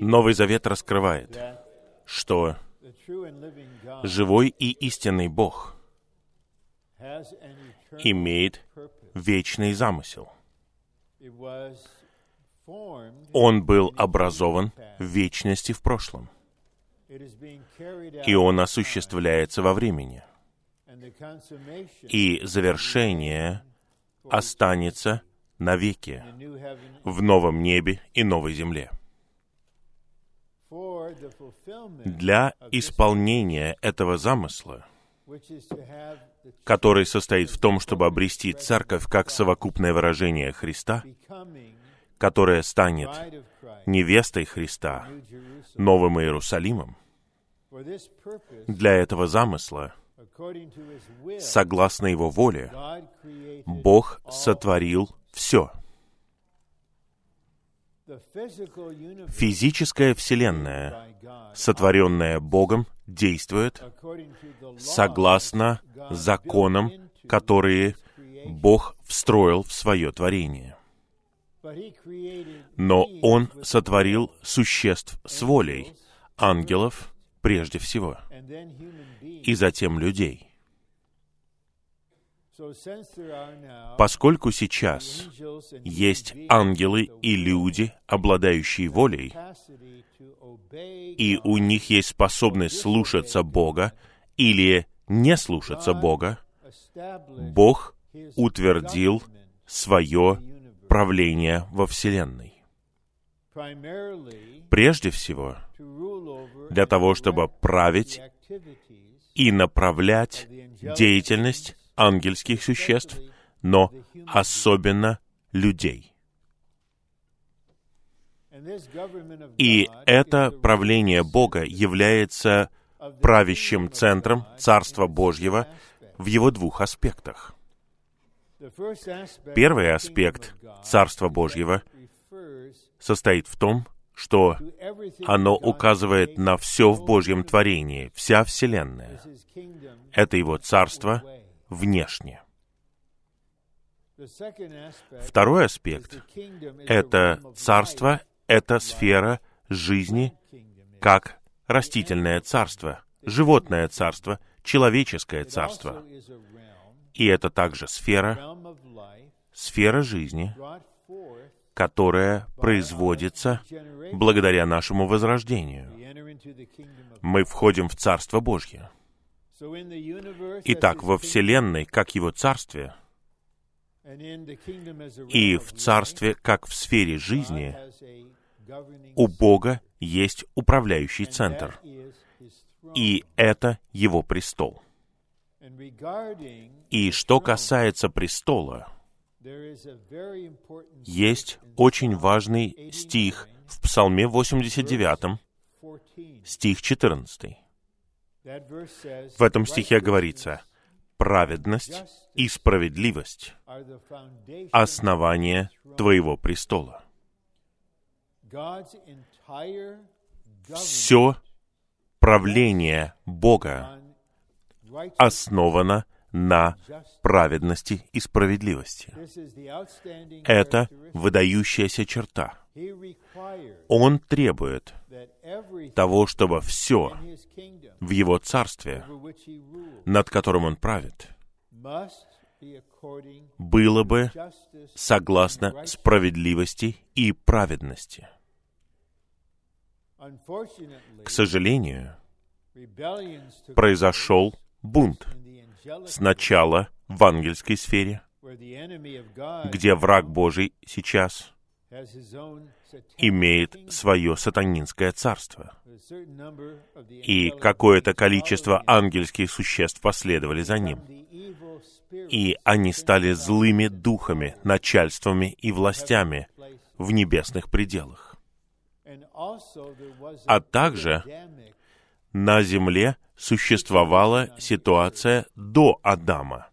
Новый Завет раскрывает, что живой и истинный Бог имеет вечный замысел. Он был образован в вечности в прошлом, и он осуществляется во времени. И завершение останется навеки в новом небе и новой земле. Для исполнения этого замысла, который состоит в том, чтобы обрести церковь как совокупное выражение Христа, которая станет невестой Христа, Новым Иерусалимом, для этого замысла, согласно Его воле, Бог сотворил все. Физическая Вселенная, сотворенная Богом, действует согласно законам, которые Бог встроил в свое творение. Но Он сотворил существ с волей, ангелов прежде всего, и затем людей. Поскольку сейчас есть ангелы и люди, обладающие волей, и у них есть способность слушаться Бога или не слушаться Бога, Бог утвердил свое правление во Вселенной. Прежде всего, для того, чтобы править и направлять деятельность ангельских существ, но особенно людей. И это правление Бога является правящим центром Царства Божьего в его двух аспектах. Первый аспект Царства Божьего состоит в том, что оно указывает на все в Божьем творении, вся Вселенная. Это Его Царство внешне. Второй аспект — это Царство, это сфера жизни как растительное царство, животное царство, человеческое царство. И это также сфера, сфера жизни, которая производится благодаря нашему возрождению. Мы входим в Царство Божье. Итак, во Вселенной, как Его Царстве, и в Царстве, как в сфере жизни, у Бога есть управляющий центр, и это Его престол. И что касается престола, есть очень важный стих в Псалме 89, стих 14. В этом стихе говорится, «Праведность и справедливость — основание Твоего престола». Все правление Бога основано на праведности и справедливости. Это выдающаяся черта. Он требует того, чтобы все в Его Царстве, над которым Он правит, было бы согласно справедливости и праведности. К сожалению, произошел бунт сначала в ангельской сфере, где враг Божий сейчас имеет свое сатанинское царство. И какое-то количество ангельских существ последовали за ним. И они стали злыми духами, начальствами и властями в небесных пределах. А также на земле существовала ситуация до Адама.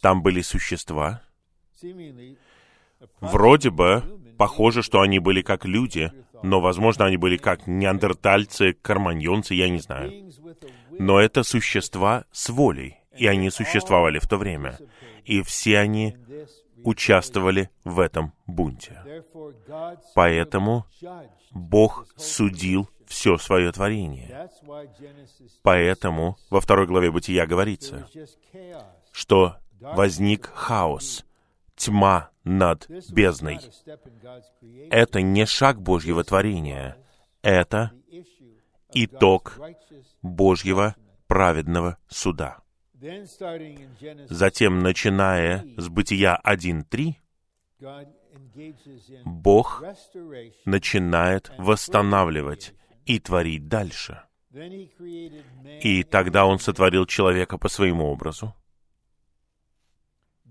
Там были существа, вроде бы похоже, что они были как люди, но, возможно, они были как неандертальцы, карманьонцы, я не знаю. Но это существа с волей, и они существовали в то время. И все они участвовали в этом бунте. Поэтому Бог судил все свое творение. Поэтому во второй главе Бытия говорится, что возник хаос, тьма над бездной. Это не шаг Божьего творения, это итог Божьего праведного суда. Затем, начиная с Бытия 1.3, Бог начинает восстанавливать и творить дальше. И тогда Он сотворил человека по своему образу,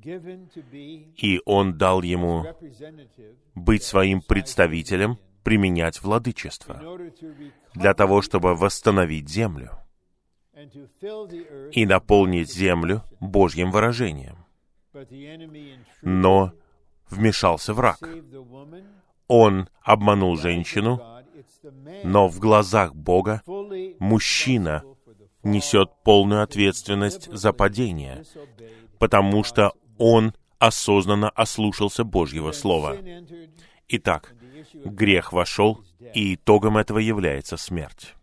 и Он дал ему быть своим представителем, применять владычество, для того, чтобы восстановить землю и наполнить землю Божьим выражением. Но вмешался враг. Он обманул женщину, но в глазах Бога мужчина несет полную ответственность за падение, потому что он осознанно ослушался Божьего Слова. Итак, грех вошел, и итогом этого является смерть.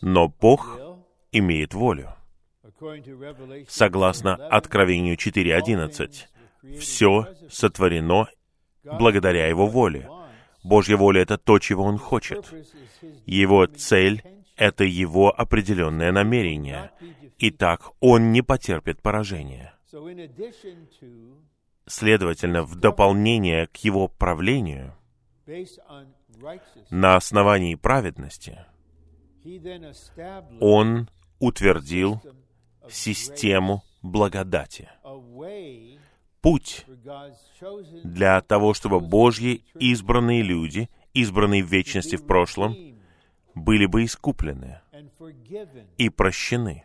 Но Бог имеет волю. Согласно Откровению 4.11, все сотворено благодаря Его воле. Божья воля — это то, чего Он хочет. Его цель — это Его определенное намерение. Итак, Он не потерпит поражения. Следовательно, в дополнение к Его правлению, на основании праведности, Он утвердил систему благодати. Путь для того, чтобы Божьи избранные люди, избранные в вечности в прошлом, были бы искуплены и прощены,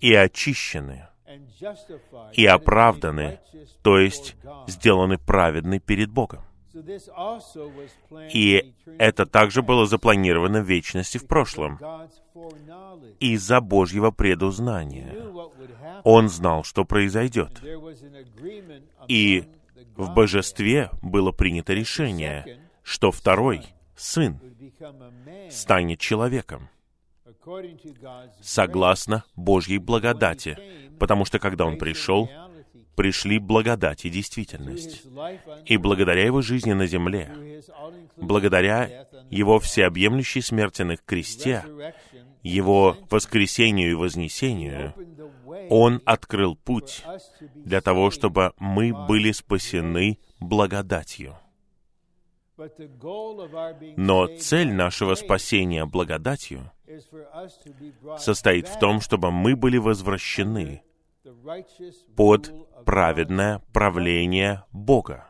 и очищены, и оправданы, то есть сделаны праведны перед Богом. И это также было запланировано в вечности в прошлом. Из-за Божьего предузнания. Он знал, что произойдет. И в божестве было принято решение, что второй, сын, станет человеком согласно Божьей благодати, потому что когда он пришел, пришли благодать и действительность. И благодаря его жизни на земле, благодаря его всеобъемлющей смерти на кресте, его воскресению и вознесению, он открыл путь для того, чтобы мы были спасены благодатью. Но цель нашего спасения благодатью состоит в том, чтобы мы были возвращены под праведное правление Бога.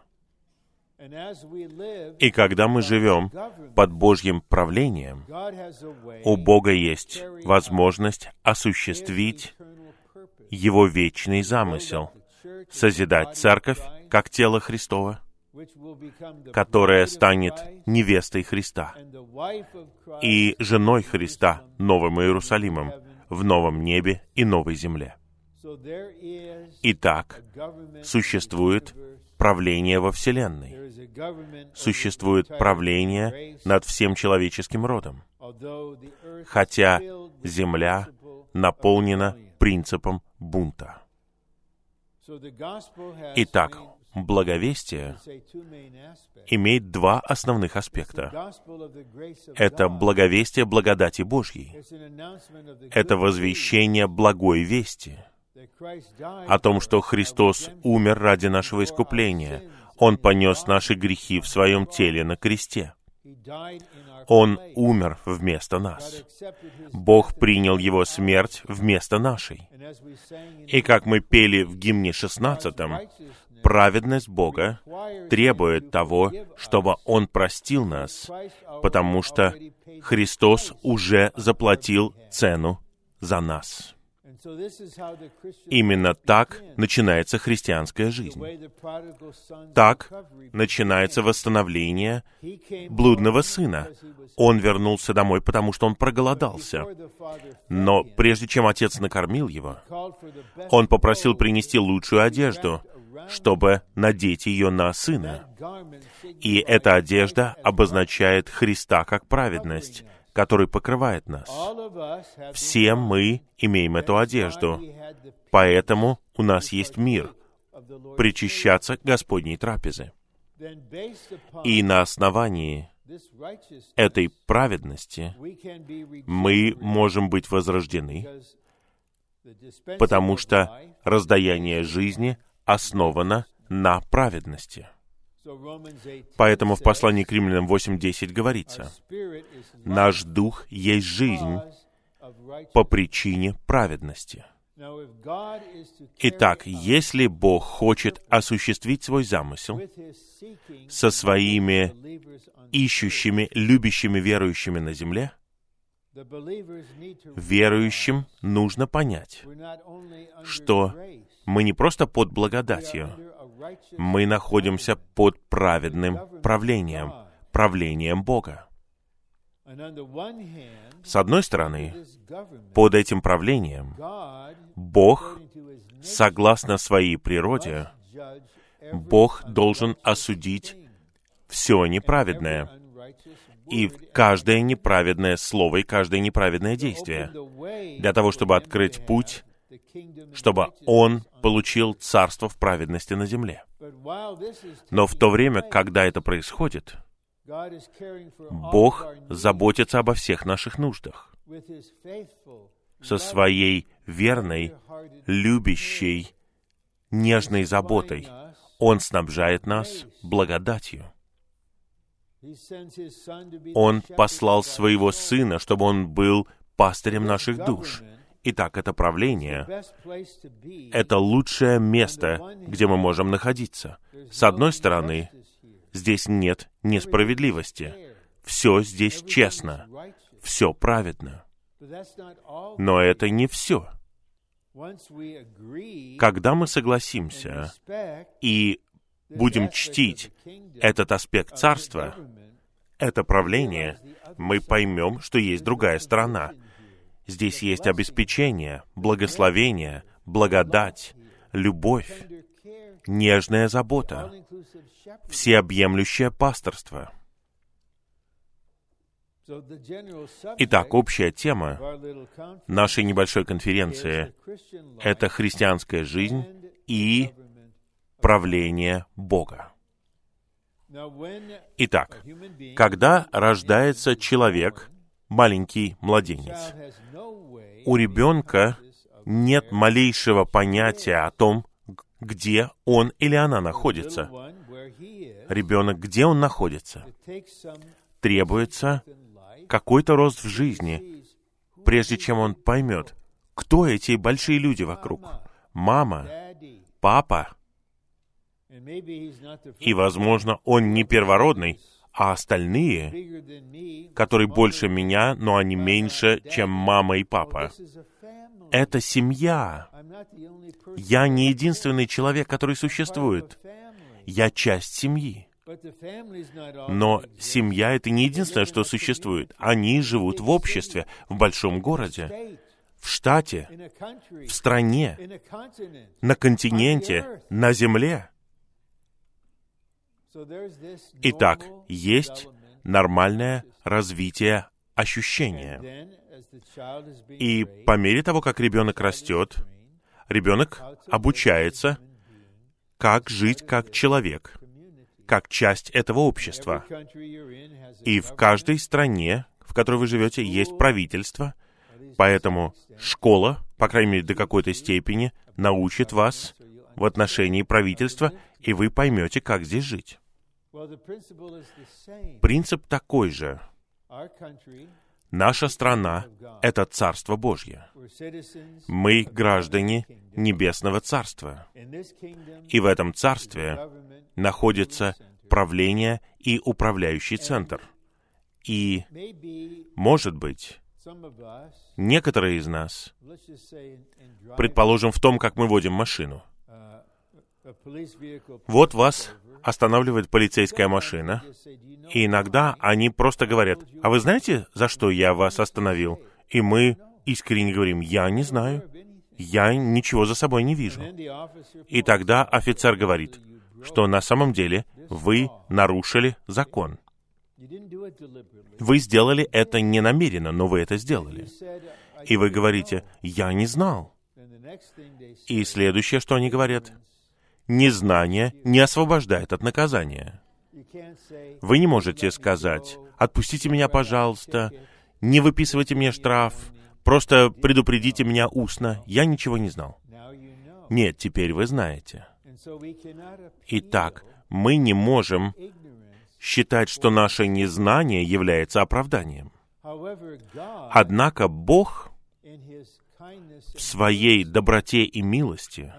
И когда мы живем под Божьим правлением, у Бога есть возможность осуществить Его вечный замысел, созидать церковь как тело Христова, которая станет невестой Христа и женой Христа, Новым Иерусалимом, в новом небе и новой земле. Итак, существует правление во Вселенной. Существует правление над всем человеческим родом. Хотя Земля наполнена принципом бунта. Итак, благовестие имеет два основных аспекта. Это благовестие благодати Божьей. Это возвещение благой вести о том, что Христос умер ради нашего искупления. Он понес наши грехи в своем теле на кресте. Он умер вместо нас. Бог принял Его смерть вместо нашей. И как мы пели в гимне 16, праведность Бога требует того, чтобы Он простил нас, потому что Христос уже заплатил цену за нас. Именно так начинается христианская жизнь. Так начинается восстановление блудного сына. Он вернулся домой, потому что он проголодался. Но прежде чем отец накормил его, он попросил принести лучшую одежду, чтобы надеть ее на сына. И эта одежда обозначает Христа как праведность, который покрывает нас. Все мы имеем эту одежду, поэтому у нас есть мир, причащаться Господней трапезы. И на основании этой праведности мы можем быть возрождены, потому что раздаяние жизни основано на праведности. Поэтому в послании к римлянам 8.10 говорится, «Наш дух есть жизнь по причине праведности». Итак, если Бог хочет осуществить свой замысел со своими ищущими, любящими, верующими на земле, верующим нужно понять, что мы не просто под благодатью, мы находимся под праведным правлением, правлением Бога. С одной стороны, под этим правлением Бог, согласно своей природе, Бог должен осудить все неправедное и каждое неправедное слово и каждое неправедное действие, для того, чтобы открыть путь чтобы он получил царство в праведности на земле. Но в то время, когда это происходит, Бог заботится обо всех наших нуждах со своей верной, любящей, нежной заботой. Он снабжает нас благодатью. Он послал своего Сына, чтобы Он был пастырем наших душ. Итак, это правление — это лучшее место, где мы можем находиться. С одной стороны, здесь нет несправедливости. Все здесь честно. Все праведно. Но это не все. Когда мы согласимся и будем чтить этот аспект царства, это правление, мы поймем, что есть другая сторона — Здесь есть обеспечение, благословение, благодать, любовь, нежная забота, всеобъемлющее пасторство. Итак, общая тема нашей небольшой конференции — это христианская жизнь и правление Бога. Итак, когда рождается человек, маленький младенец, у ребенка нет малейшего понятия о том, где он или она находится. Ребенок, где он находится? Требуется какой-то рост в жизни, прежде чем он поймет, кто эти большие люди вокруг. Мама, папа. И, возможно, он не первородный, а остальные, которые больше меня, но они меньше, чем мама и папа. Это семья. Я не единственный человек, который существует. Я часть семьи. Но семья — это не единственное, что существует. Они живут в обществе, в большом городе, в штате, в стране, на континенте, на земле. Итак, есть нормальное развитие ощущения. И по мере того, как ребенок растет, ребенок обучается, как жить как человек, как часть этого общества. И в каждой стране, в которой вы живете, есть правительство, поэтому школа, по крайней мере до какой-то степени, научит вас в отношении правительства, и вы поймете, как здесь жить. Принцип такой же. Наша страна — это Царство Божье. Мы граждане Небесного Царства. И в этом Царстве находится правление и управляющий центр. И, может быть, Некоторые из нас, предположим, в том, как мы водим машину. Вот вас останавливает полицейская машина, и иногда они просто говорят, «А вы знаете, за что я вас остановил?» И мы искренне говорим, «Я не знаю, я ничего за собой не вижу». И тогда офицер говорит, что на самом деле вы нарушили закон. Вы сделали это не намеренно, но вы это сделали. И вы говорите, «Я не знал». И следующее, что они говорят, незнание не освобождает от наказания. Вы не можете сказать, «Отпустите меня, пожалуйста, не выписывайте мне штраф, просто предупредите меня устно, я ничего не знал». Нет, теперь вы знаете. Итак, мы не можем считать, что наше незнание является оправданием. Однако Бог в своей доброте и милости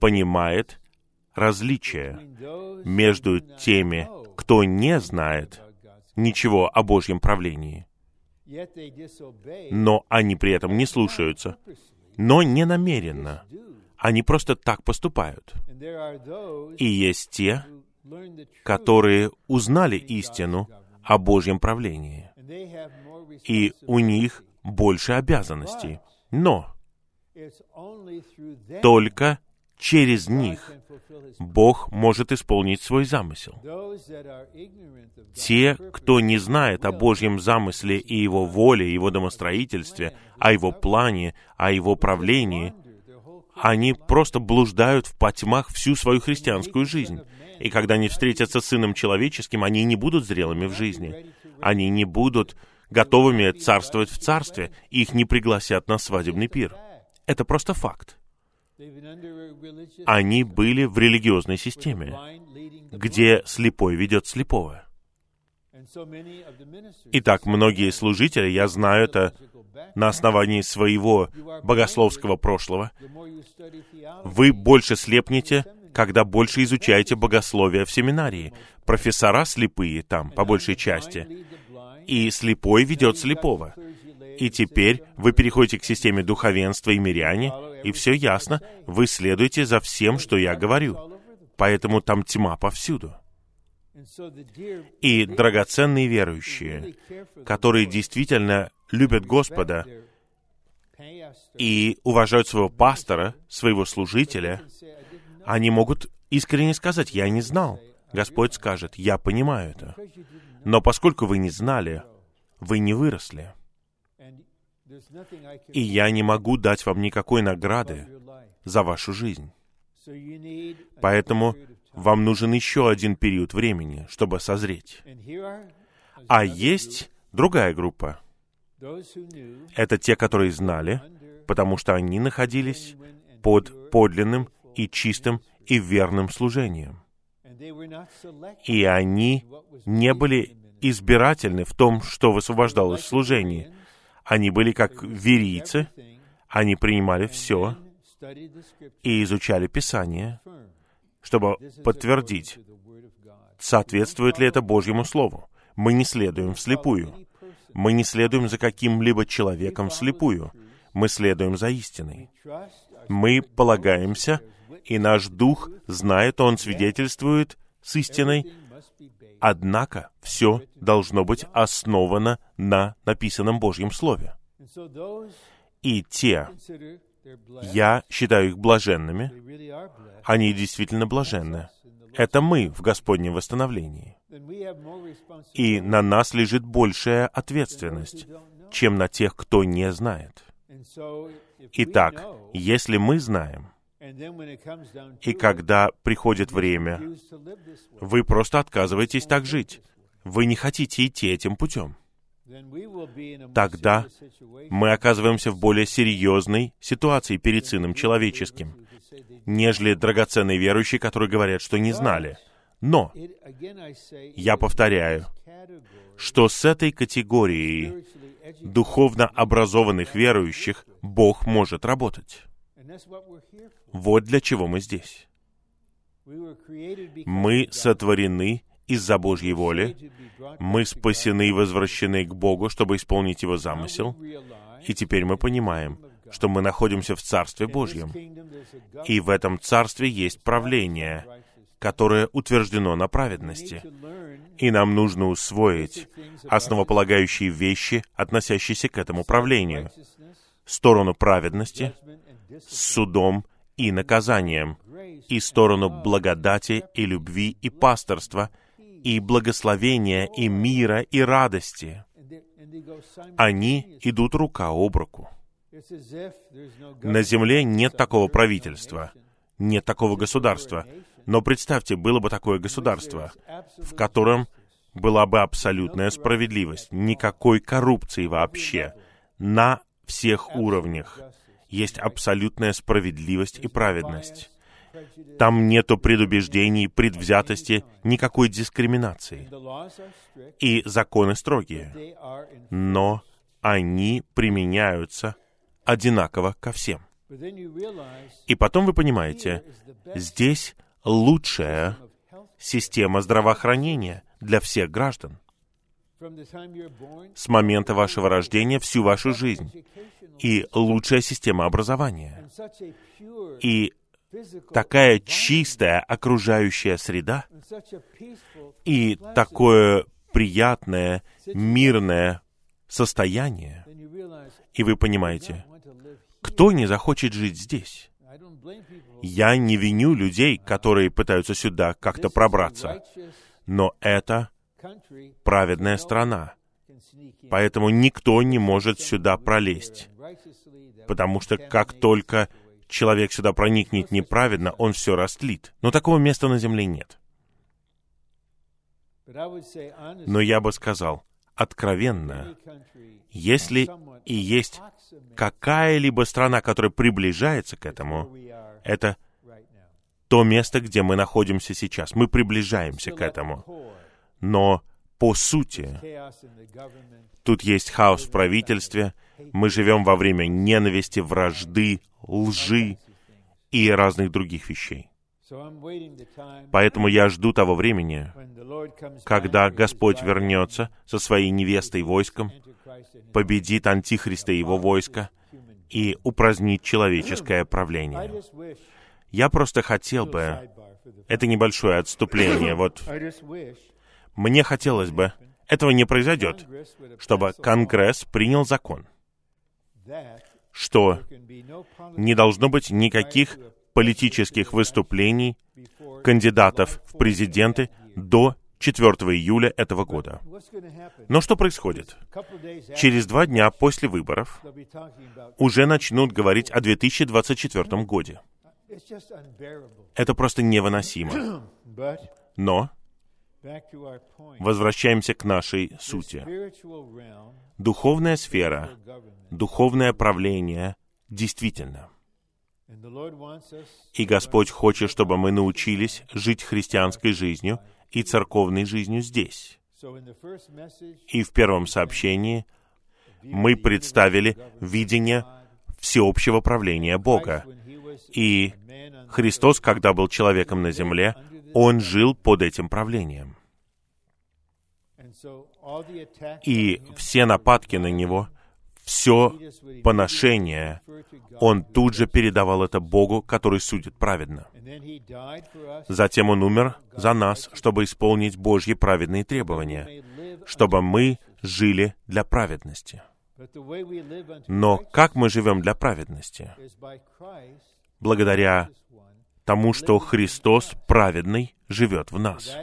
понимает различие между теми, кто не знает ничего о Божьем правлении, но они при этом не слушаются, но не намеренно. Они просто так поступают. И есть те, которые узнали истину о Божьем правлении, и у них больше обязанностей. Но только через них Бог может исполнить свой замысел. Те, кто не знает о Божьем замысле и Его воле, Его домостроительстве, о Его плане, о Его правлении, они просто блуждают в потьмах всю свою христианскую жизнь. И когда они встретятся с Сыном Человеческим, они не будут зрелыми в жизни. Они не будут готовыми царствовать в царстве, и их не пригласят на свадебный пир. Это просто факт. Они были в религиозной системе, где слепой ведет слепого. Итак, многие служители, я знаю это на основании своего богословского прошлого, вы больше слепнете, когда больше изучаете богословие в семинарии. Профессора слепые там, по большей части. И слепой ведет слепого. И теперь вы переходите к системе духовенства и миряне, и все ясно, вы следуете за всем, что я говорю. Поэтому там тьма повсюду. И драгоценные верующие, которые действительно любят Господа и уважают своего пастора, своего служителя, они могут искренне сказать, «Я не знал». Господь скажет, «Я понимаю это». Но поскольку вы не знали, вы не выросли. И я не могу дать вам никакой награды за вашу жизнь. Поэтому вам нужен еще один период времени, чтобы созреть. А есть другая группа. Это те, которые знали, потому что они находились под подлинным и чистым и верным служением. И они не были избирательны в том, что высвобождалось в служении. Они были как верийцы, они принимали все и изучали Писание, чтобы подтвердить, соответствует ли это Божьему Слову. Мы не следуем вслепую. Мы не следуем за каким-либо человеком вслепую. Мы следуем за истиной. Мы полагаемся, и наш дух знает, он свидетельствует с истиной, однако все должно быть основано на написанном Божьем Слове. И те, я считаю их блаженными. Они действительно блаженны. Это мы в Господнем восстановлении. И на нас лежит большая ответственность, чем на тех, кто не знает. Итак, если мы знаем, и когда приходит время, вы просто отказываетесь так жить. Вы не хотите идти этим путем тогда мы оказываемся в более серьезной ситуации перед Сыном Человеческим, нежели драгоценные верующие, которые говорят, что не знали. Но, я повторяю, что с этой категорией духовно образованных верующих Бог может работать. Вот для чего мы здесь. Мы сотворены из-за Божьей воли, мы спасены и возвращены к Богу, чтобы исполнить Его замысел, и теперь мы понимаем, что мы находимся в Царстве Божьем. И в этом Царстве есть правление, которое утверждено на праведности. И нам нужно усвоить основополагающие вещи, относящиеся к этому правлению. Сторону праведности, судом и наказанием, и сторону благодати и любви и пасторства, и благословения и мира и радости. Они идут рука об руку. На земле нет такого правительства, нет такого государства. Но представьте, было бы такое государство, в котором была бы абсолютная справедливость, никакой коррупции вообще, на всех уровнях. Есть абсолютная справедливость и праведность. Там нету предубеждений, предвзятости, никакой дискриминации. И законы строгие. Но они применяются одинаково ко всем. И потом вы понимаете, здесь лучшая система здравоохранения для всех граждан. С момента вашего рождения всю вашу жизнь. И лучшая система образования. И такая чистая окружающая среда. И такое приятное, мирное состояние. И вы понимаете, кто не захочет жить здесь? Я не виню людей, которые пытаются сюда как-то пробраться. Но это праведная страна. Поэтому никто не может сюда пролезть. Потому что как только человек сюда проникнет неправедно, он все растлит. Но такого места на земле нет. Но я бы сказал, откровенно, если и есть какая-либо страна, которая приближается к этому, это то место, где мы находимся сейчас. Мы приближаемся к этому. Но по сути, тут есть хаос в правительстве, мы живем во время ненависти, вражды, лжи и разных других вещей. Поэтому я жду того времени, когда Господь вернется со своей невестой войском, победит Антихриста и его войско и упразднит человеческое правление. Я просто хотел бы... Это небольшое отступление, вот. Мне хотелось бы... Этого не произойдет, чтобы Конгресс принял закон, что не должно быть никаких политических выступлений кандидатов в президенты до 4 июля этого года. Но что происходит? Через два дня после выборов уже начнут говорить о 2024 годе. Это просто невыносимо. Но возвращаемся к нашей сути. Духовная сфера, духовное правление действительно — и Господь хочет, чтобы мы научились жить христианской жизнью и церковной жизнью здесь. И в первом сообщении мы представили видение всеобщего правления Бога. И Христос, когда был человеком на земле, Он жил под этим правлением. И все нападки на Него — все поношение, он тут же передавал это Богу, который судит праведно. Затем он умер за нас, чтобы исполнить Божьи праведные требования, чтобы мы жили для праведности. Но как мы живем для праведности? Благодаря тому, что Христос праведный живет в нас.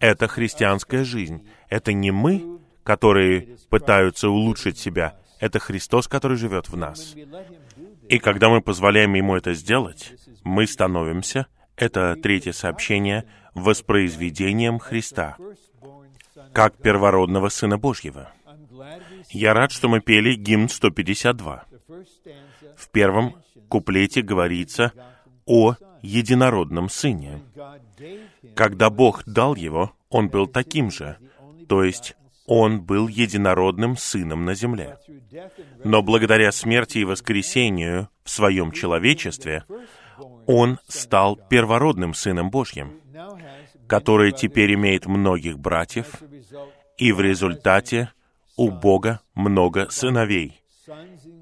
Это христианская жизнь. Это не мы которые пытаются улучшить себя. Это Христос, который живет в нас. И когда мы позволяем Ему это сделать, мы становимся, это третье сообщение, воспроизведением Христа, как первородного Сына Божьего. Я рад, что мы пели гимн 152. В первом куплете говорится о единородном Сыне. Когда Бог дал его, Он был таким же, то есть он был единородным сыном на земле. Но благодаря смерти и воскресению в своем человечестве, он стал первородным Сыном Божьим. который теперь имеет многих братьев, и в результате у Бога много сыновей.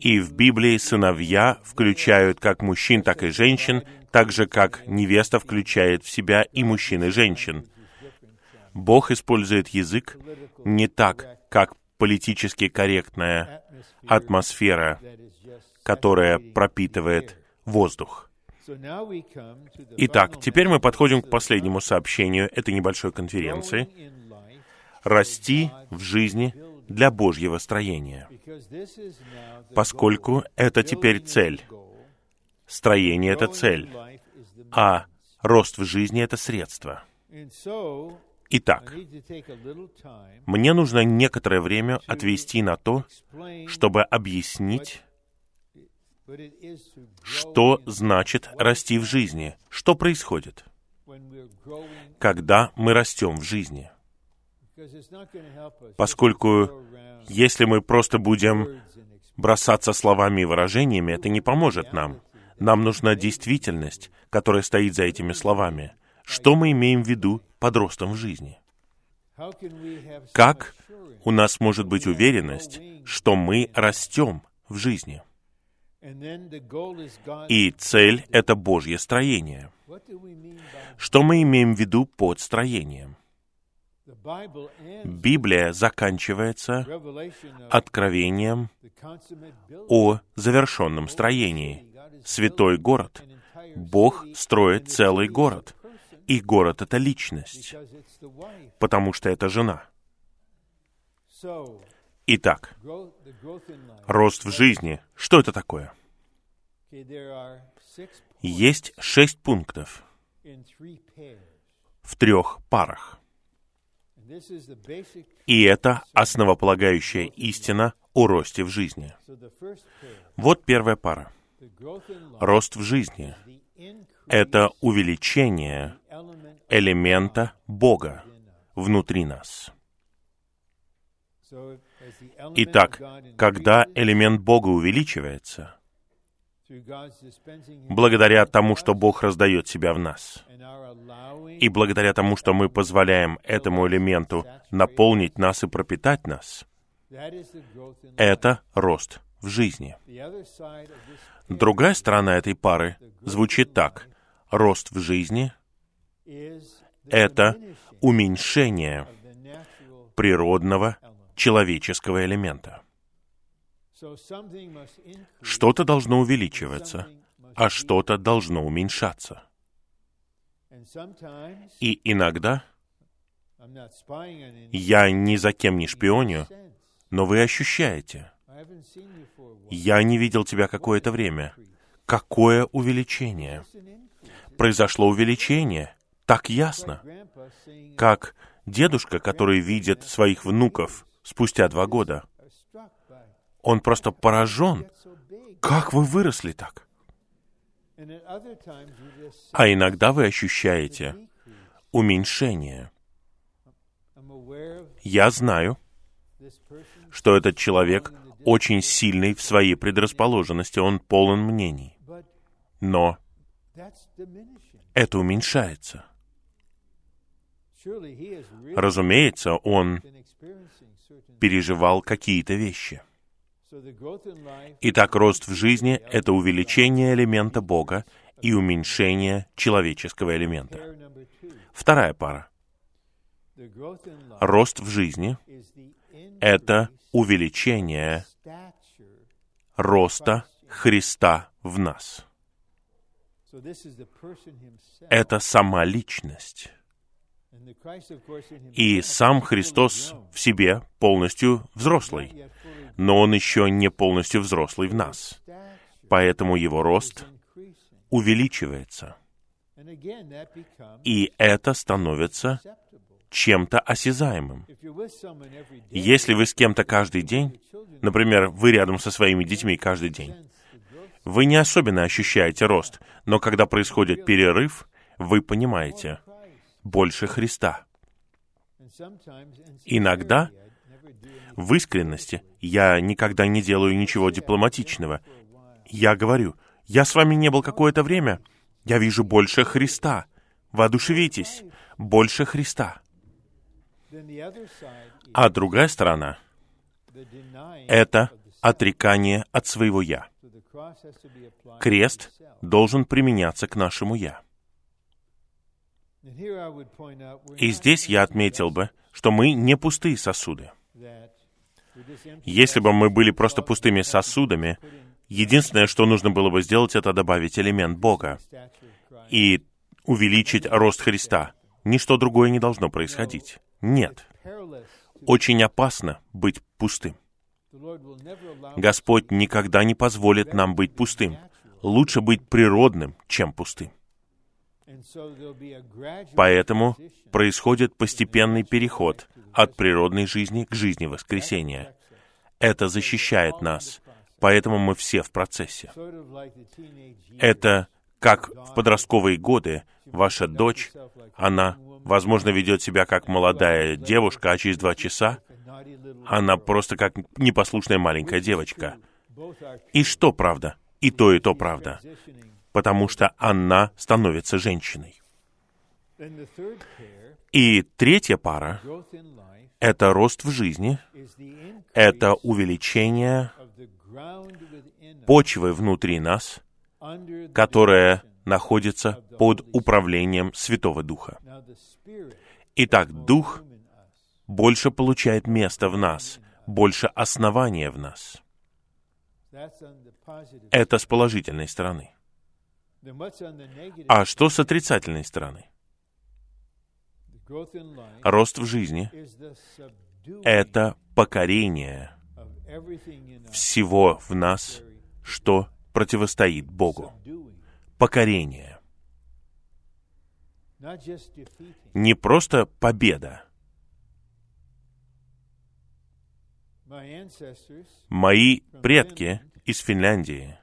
И в Библии сыновья включают как мужчин, так и женщин, так же как невеста включает в себя и мужчин, и женщин. Бог использует язык не так, как политически корректная атмосфера, которая пропитывает воздух. Итак, теперь мы подходим к последнему сообщению этой небольшой конференции. Расти в жизни для Божьего строения. Поскольку это теперь цель. Строение — это цель, а рост в жизни — это средство. Итак, мне нужно некоторое время отвести на то, чтобы объяснить, что значит расти в жизни, что происходит, когда мы растем в жизни. Поскольку если мы просто будем бросаться словами и выражениями, это не поможет нам. Нам нужна действительность, которая стоит за этими словами. Что мы имеем в виду под ростом в жизни? Как у нас может быть уверенность, что мы растем в жизни? И цель — это Божье строение. Что мы имеем в виду под строением? Библия заканчивается откровением о завершенном строении. Святой город. Бог строит целый город. И город — это личность, потому что это жена. Итак, рост в жизни. Что это такое? Есть шесть пунктов в трех парах. И это основополагающая истина о росте в жизни. Вот первая пара. Рост в жизни — это увеличение элемента Бога внутри нас. Итак, когда элемент Бога увеличивается, благодаря тому, что Бог раздает себя в нас, и благодаря тому, что мы позволяем этому элементу наполнить нас и пропитать нас, это рост в жизни. Другая сторона этой пары звучит так. Рост в жизни — это уменьшение природного человеческого элемента. Что-то должно увеличиваться, а что-то должно уменьшаться. И иногда я ни за кем не шпионю, но вы ощущаете. Я не видел тебя какое-то время. Какое увеличение? Произошло увеличение. Так ясно. Как дедушка, который видит своих внуков спустя два года. Он просто поражен. Как вы выросли так? А иногда вы ощущаете уменьшение. Я знаю, что этот человек очень сильный в своей предрасположенности, он полон мнений. Но это уменьшается. Разумеется, он переживал какие-то вещи. Итак, рост в жизни — это увеличение элемента Бога и уменьшение человеческого элемента. Вторая пара. Рост в жизни — это увеличение роста Христа в нас. Это сама личность. И сам Христос в себе полностью взрослый, но Он еще не полностью взрослый в нас. Поэтому Его рост увеличивается. И это становится чем-то осязаемым. Если вы с кем-то каждый день, например, вы рядом со своими детьми каждый день, вы не особенно ощущаете рост, но когда происходит перерыв, вы понимаете, больше Христа. Иногда в искренности я никогда не делаю ничего дипломатичного. Я говорю, я с вами не был какое-то время, я вижу больше Христа воодушевитесь, больше Христа. А другая сторона — это отрекание от своего «я». Крест должен применяться к нашему «я». И здесь я отметил бы, что мы не пустые сосуды. Если бы мы были просто пустыми сосудами, единственное, что нужно было бы сделать, это добавить элемент Бога и увеличить рост Христа. Ничто другое не должно происходить. Нет. Очень опасно быть пустым. Господь никогда не позволит нам быть пустым. Лучше быть природным, чем пустым. Поэтому происходит постепенный переход от природной жизни к жизни воскресения. Это защищает нас, поэтому мы все в процессе. Это как в подростковые годы ваша дочь, она, возможно, ведет себя как молодая девушка, а через два часа она просто как непослушная маленькая девочка. И что правда? И то, и то правда потому что она становится женщиной. И третья пара — это рост в жизни, это увеличение почвы внутри нас, которая находится под управлением Святого Духа. Итак, Дух больше получает место в нас, больше основания в нас. Это с положительной стороны. А что с отрицательной стороны? Рост в жизни — это покорение всего в нас, что противостоит Богу. Покорение. Не просто победа. Мои предки из Финляндии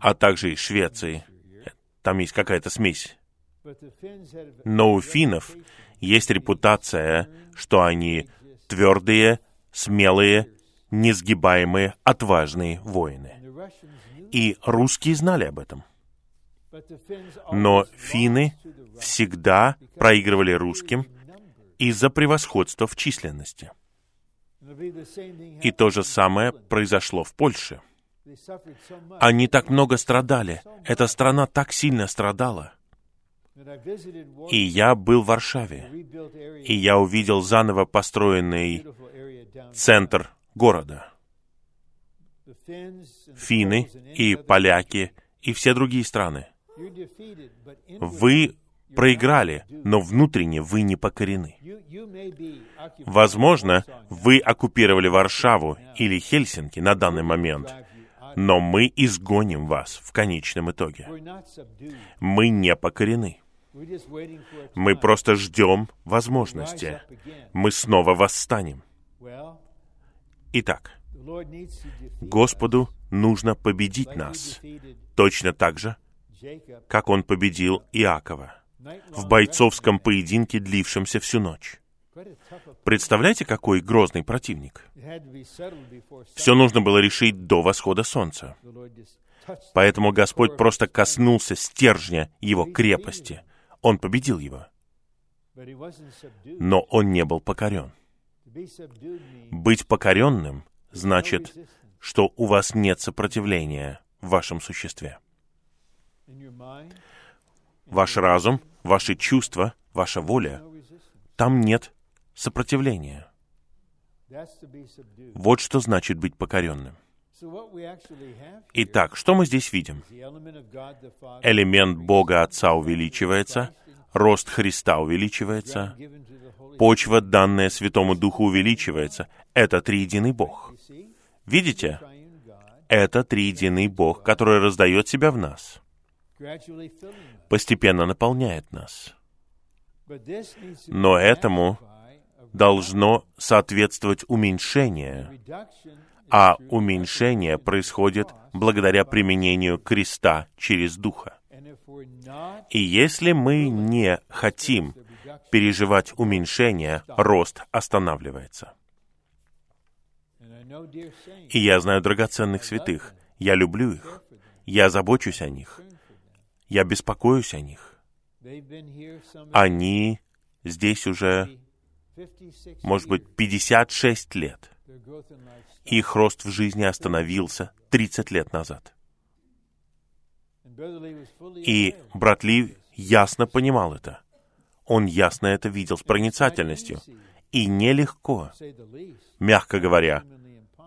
а также из Швеции. Там есть какая-то смесь. Но у финнов есть репутация, что они твердые, смелые, несгибаемые, отважные воины. И русские знали об этом. Но финны всегда проигрывали русским из-за превосходства в численности. И то же самое произошло в Польше. Они так много страдали. Эта страна так сильно страдала. И я был в Варшаве, и я увидел заново построенный центр города. Финны и поляки и все другие страны. Вы проиграли, но внутренне вы не покорены. Возможно, вы оккупировали Варшаву или Хельсинки на данный момент, но мы изгоним вас в конечном итоге. Мы не покорены. Мы просто ждем возможности. Мы снова восстанем. Итак, Господу нужно победить нас, точно так же, как Он победил Иакова в бойцовском поединке, длившемся всю ночь. Представляете, какой грозный противник? Все нужно было решить до восхода солнца. Поэтому Господь просто коснулся стержня его крепости. Он победил его. Но он не был покорен. Быть покоренным значит, что у вас нет сопротивления в вашем существе. Ваш разум, ваши чувства, ваша воля, там нет сопротивления. Вот что значит быть покоренным. Итак, что мы здесь видим? Элемент Бога Отца увеличивается, рост Христа увеличивается, почва, данная Святому Духу, увеличивается. Это триединый Бог. Видите? Это триединый Бог, который раздает себя в нас, постепенно наполняет нас. Но этому должно соответствовать уменьшение, а уменьшение происходит благодаря применению креста через Духа. И если мы не хотим переживать уменьшение, рост останавливается. И я знаю драгоценных святых, я люблю их, я забочусь о них, Я беспокоюсь о них. Они здесь уже, может быть, 56 лет. Их рост в жизни остановился 30 лет назад. И брат Ли ясно понимал это. Он ясно это видел с проницательностью. И нелегко, мягко говоря,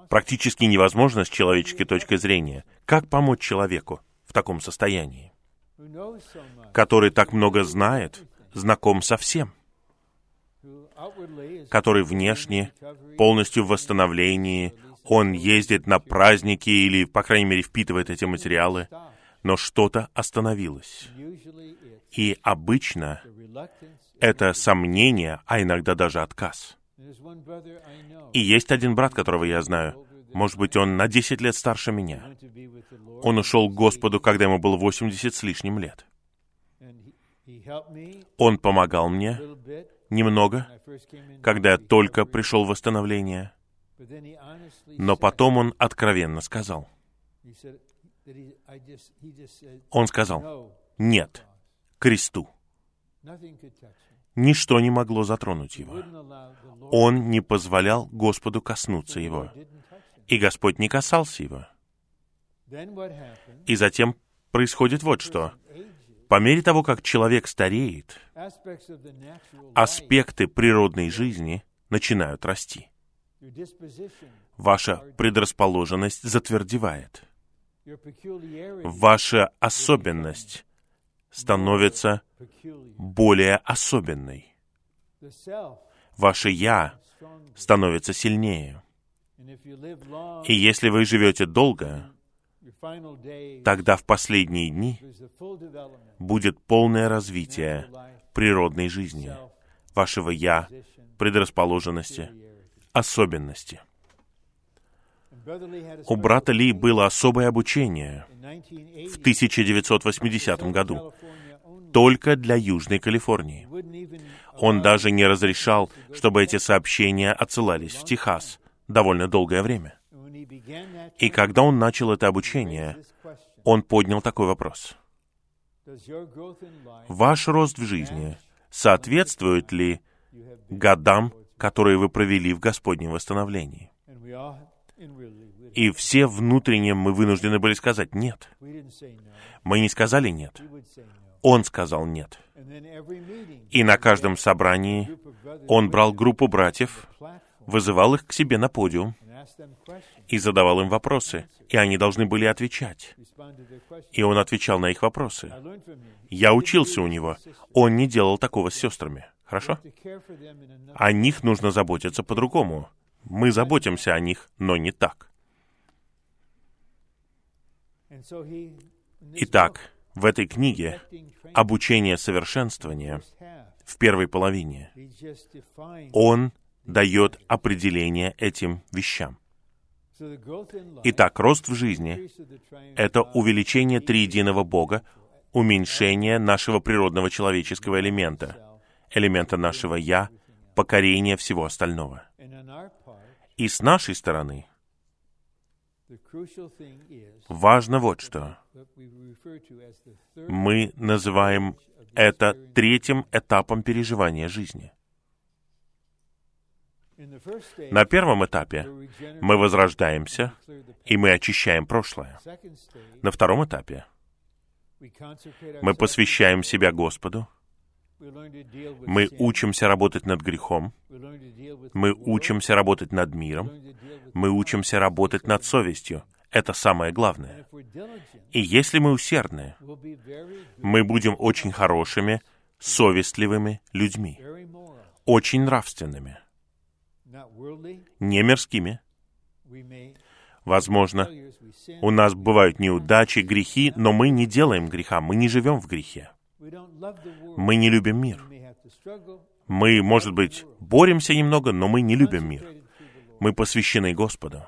практически невозможно с человеческой точки зрения. Как помочь человеку в таком состоянии? Который так много знает, знаком со всем, который внешне полностью в восстановлении, он ездит на праздники или, по крайней мере, впитывает эти материалы, но что-то остановилось. И обычно это сомнение, а иногда даже отказ. И есть один брат, которого я знаю. Может быть, он на 10 лет старше меня. Он ушел к Господу, когда ему было 80 с лишним лет. Он помогал мне немного, когда я только пришел в восстановление. Но потом он откровенно сказал. Он сказал, нет, кресту. Ничто не могло затронуть его. Он не позволял Господу коснуться его. И Господь не касался его. И затем происходит вот что. По мере того, как человек стареет, аспекты природной жизни начинают расти. Ваша предрасположенность затвердевает. Ваша особенность становится более особенной. Ваше «я» становится сильнее. И если вы живете долго, тогда в последние дни будет полное развитие природной жизни, вашего «я», предрасположенности, особенности. У брата Ли было особое обучение в 1980 году только для Южной Калифорнии. Он даже не разрешал, чтобы эти сообщения отсылались в Техас довольно долгое время. И когда он начал это обучение, он поднял такой вопрос. Ваш рост в жизни соответствует ли годам, которые вы провели в Господнем восстановлении? И все внутренне мы вынуждены были сказать «нет». Мы не сказали «нет». Он сказал «нет». И на каждом собрании он брал группу братьев, вызывал их к себе на подиум и задавал им вопросы, и они должны были отвечать. И он отвечал на их вопросы. Я учился у него. Он не делал такого с сестрами. Хорошо? О них нужно заботиться по-другому. Мы заботимся о них, но не так. Итак, в этой книге «Обучение совершенствования» в первой половине он дает определение этим вещам. Итак, рост в жизни — это увеличение триединого Бога, уменьшение нашего природного человеческого элемента, элемента нашего «я», покорение всего остального. И с нашей стороны важно вот что. Мы называем это третьим этапом переживания жизни. На первом этапе мы возрождаемся, и мы очищаем прошлое. На втором этапе мы посвящаем себя Господу, мы учимся работать над грехом, мы учимся работать над миром, мы учимся работать над совестью. Это самое главное. И если мы усердны, мы будем очень хорошими, совестливыми людьми, очень нравственными, не мирскими. Возможно, у нас бывают неудачи, грехи, но мы не делаем греха, мы не живем в грехе. Мы не любим мир. Мы, может быть, боремся немного, но мы не любим мир. Мы посвящены Господу.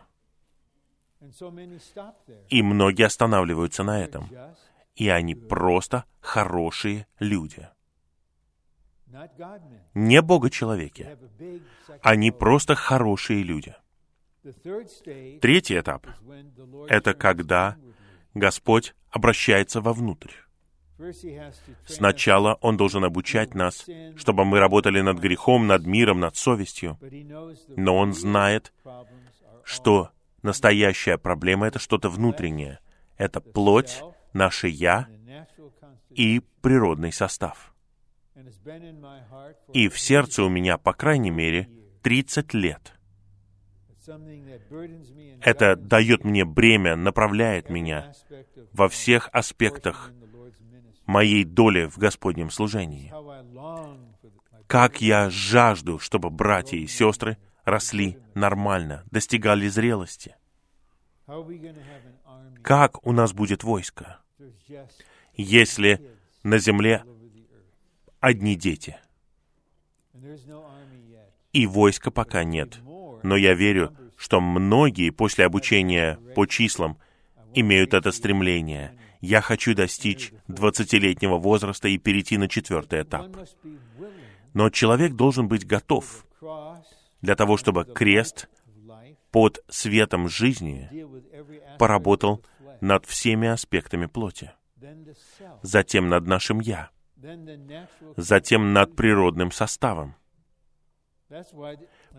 И многие останавливаются на этом. И они просто хорошие люди. Не Бога-человеки. Они просто хорошие люди. Третий этап — это когда Господь обращается вовнутрь. Сначала Он должен обучать нас, чтобы мы работали над грехом, над миром, над совестью. Но Он знает, что настоящая проблема — это что-то внутреннее. Это плоть, наше «я» и природный состав. И в сердце у меня, по крайней мере, 30 лет. Это дает мне бремя, направляет меня во всех аспектах моей доли в Господнем служении. Как я жажду, чтобы братья и сестры росли нормально, достигали зрелости. Как у нас будет войско, если на земле одни дети? И войска пока нет. Но я верю, что многие после обучения по числам имеют это стремление. Я хочу достичь 20-летнего возраста и перейти на четвертый этап. Но человек должен быть готов для того, чтобы крест под светом жизни поработал над всеми аспектами плоти, затем над нашим «я», затем над природным составом.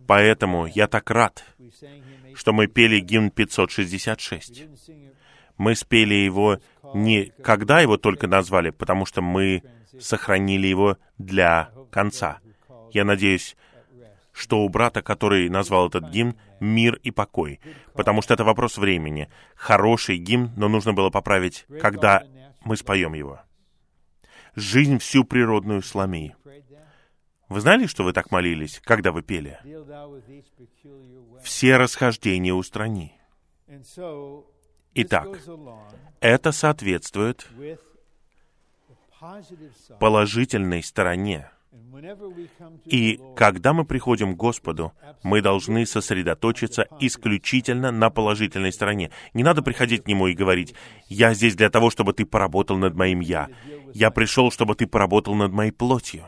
Поэтому я так рад, что мы пели гимн 566. Мы спели его не когда его только назвали, потому что мы сохранили его для конца. Я надеюсь, что у брата, который назвал этот гимн, мир и покой, потому что это вопрос времени. Хороший гимн, но нужно было поправить, когда мы споем его. Жизнь всю природную сломи. Вы знали, что вы так молились, когда вы пели? Все расхождения устрани. Итак, это соответствует положительной стороне и когда мы приходим к Господу, мы должны сосредоточиться исключительно на положительной стороне. Не надо приходить к Нему и говорить, «Я здесь для того, чтобы ты поработал над моим «я». Я пришел, чтобы ты поработал над моей плотью.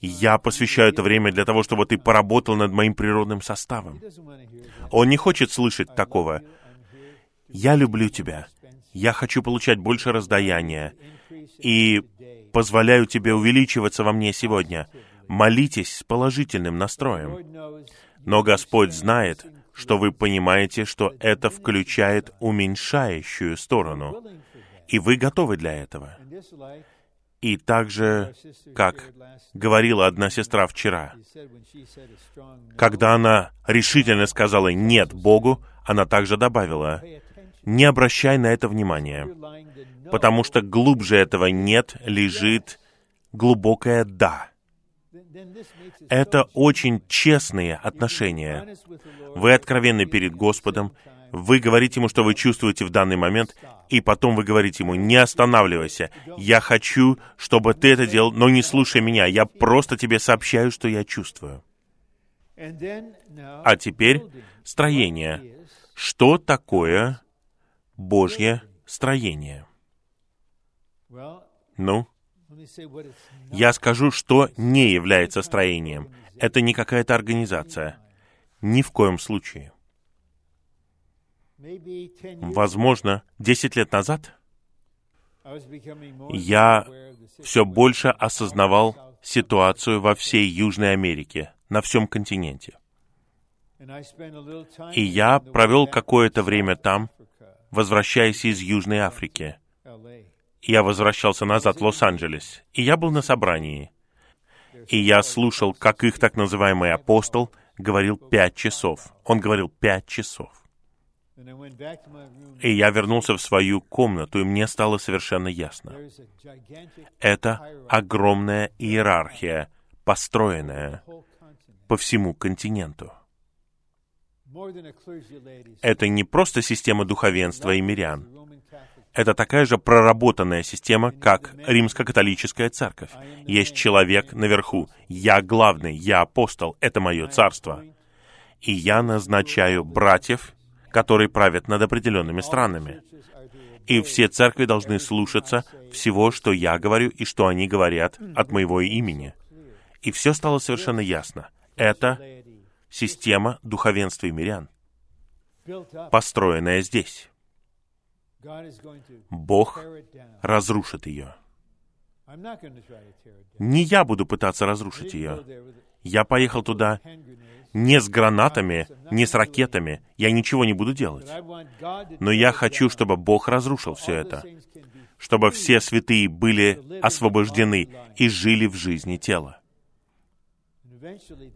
Я посвящаю это время для того, чтобы ты поработал над моим природным составом». Он не хочет слышать такого. «Я люблю тебя. Я хочу получать больше раздаяния и позволяю тебе увеличиваться во мне сегодня. Молитесь с положительным настроем. Но Господь знает, что вы понимаете, что это включает уменьшающую сторону, и вы готовы для этого. И также, как говорила одна сестра вчера, когда она решительно сказала «нет» Богу, она также добавила «не обращай на это внимания, потому что глубже этого «нет» лежит глубокое «да». Это очень честные отношения. Вы откровенны перед Господом, вы говорите Ему, что вы чувствуете в данный момент, и потом вы говорите Ему, не останавливайся, я хочу, чтобы ты это делал, но не слушай меня, я просто тебе сообщаю, что я чувствую. А теперь строение. Что такое Божье строение? Ну, я скажу, что не является строением. Это не какая-то организация. Ни в коем случае. Возможно, 10 лет назад я все больше осознавал ситуацию во всей Южной Америке, на всем континенте. И я провел какое-то время там, возвращаясь из Южной Африки я возвращался назад в Лос-Анджелес, и я был на собрании. И я слушал, как их так называемый апостол говорил пять часов. Он говорил пять часов. И я вернулся в свою комнату, и мне стало совершенно ясно. Это огромная иерархия, построенная по всему континенту. Это не просто система духовенства и мирян это такая же проработанная система, как римско-католическая церковь. Есть человек наверху. Я главный, я апостол, это мое царство. И я назначаю братьев, которые правят над определенными странами. И все церкви должны слушаться всего, что я говорю и что они говорят от моего имени. И все стало совершенно ясно. Это система духовенства и мирян, построенная здесь. Бог разрушит ее. Не я буду пытаться разрушить ее. Я поехал туда не с гранатами, не с ракетами. Я ничего не буду делать. Но я хочу, чтобы Бог разрушил все это. Чтобы все святые были освобождены и жили в жизни тела.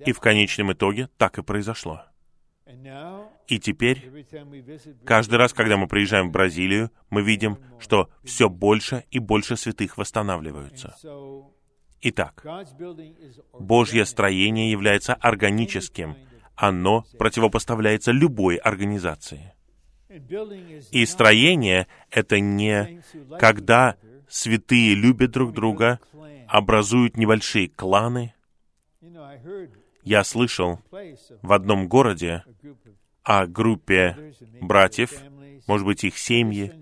И в конечном итоге так и произошло. И теперь, каждый раз, когда мы приезжаем в Бразилию, мы видим, что все больше и больше святых восстанавливаются. Итак, Божье строение является органическим. Оно противопоставляется любой организации. И строение — это не когда святые любят друг друга, образуют небольшие кланы. Я слышал в одном городе о группе братьев, может быть, их семьи.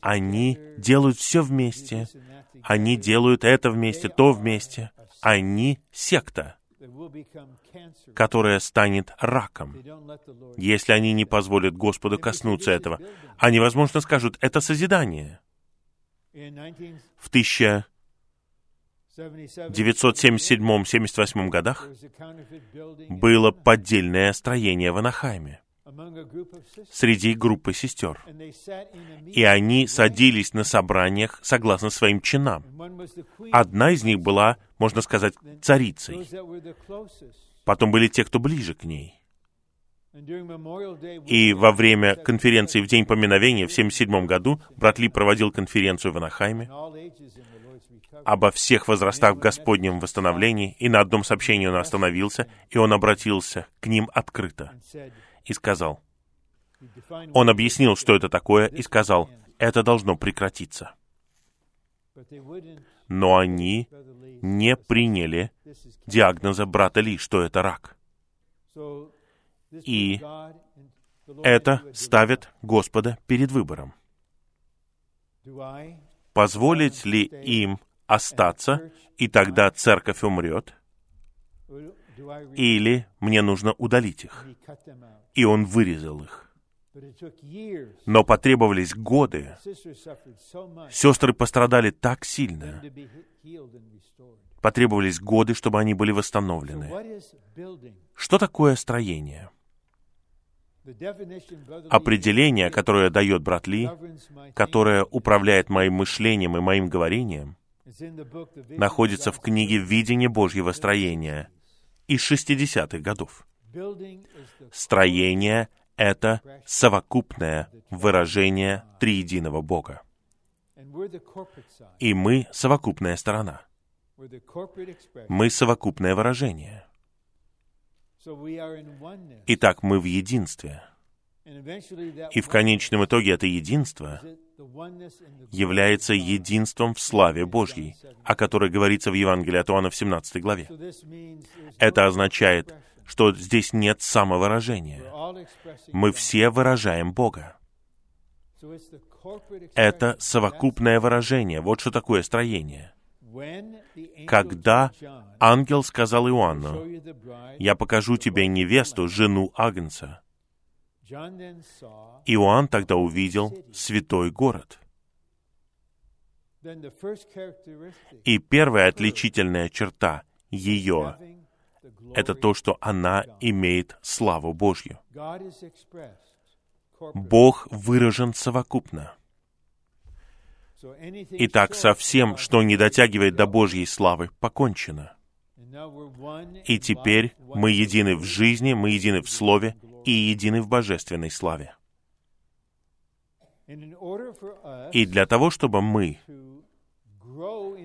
Они делают все вместе. Они делают это вместе, то вместе. Они секта, которая станет раком, если они не позволят Господу коснуться этого. Они, возможно, скажут, это созидание. В 1977-78 годах было поддельное строение в Анахайме среди группы сестер. И они садились на собраниях согласно своим чинам. Одна из них была, можно сказать, царицей. Потом были те, кто ближе к ней. И во время конференции в День поминовения в 1977 году брат Ли проводил конференцию в Анахайме обо всех возрастах в Господнем восстановлении, и на одном сообщении он остановился, и он обратился к ним открыто и сказал, он объяснил, что это такое, и сказал, это должно прекратиться. Но они не приняли диагноза брата Ли, что это рак. И это ставит Господа перед выбором. Позволить ли им остаться, и тогда церковь умрет, или мне нужно удалить их. И он вырезал их. Но потребовались годы. Сестры пострадали так сильно. Потребовались годы, чтобы они были восстановлены. Что такое строение? Определение, которое дает брат Ли, которое управляет моим мышлением и моим говорением, находится в книге «Видение Божьего строения» из 60-х годов. Строение — это совокупное выражение триединого Бога. И мы — совокупная сторона. Мы — совокупное выражение. Итак, мы в единстве. И в конечном итоге это единство является единством в славе Божьей, о которой говорится в Евангелии от Иоанна в 17 главе. Это означает, что здесь нет самовыражения. Мы все выражаем Бога. Это совокупное выражение. Вот что такое строение. Когда ангел сказал Иоанну, «Я покажу тебе невесту, жену Агнца», Иоанн тогда увидел святой город. И первая отличительная черта ее — это то, что она имеет славу Божью. Бог выражен совокупно. Итак, со всем, что не дотягивает до Божьей славы, покончено. И теперь мы едины в жизни, мы едины в слове, и едины в божественной славе. И для того, чтобы мы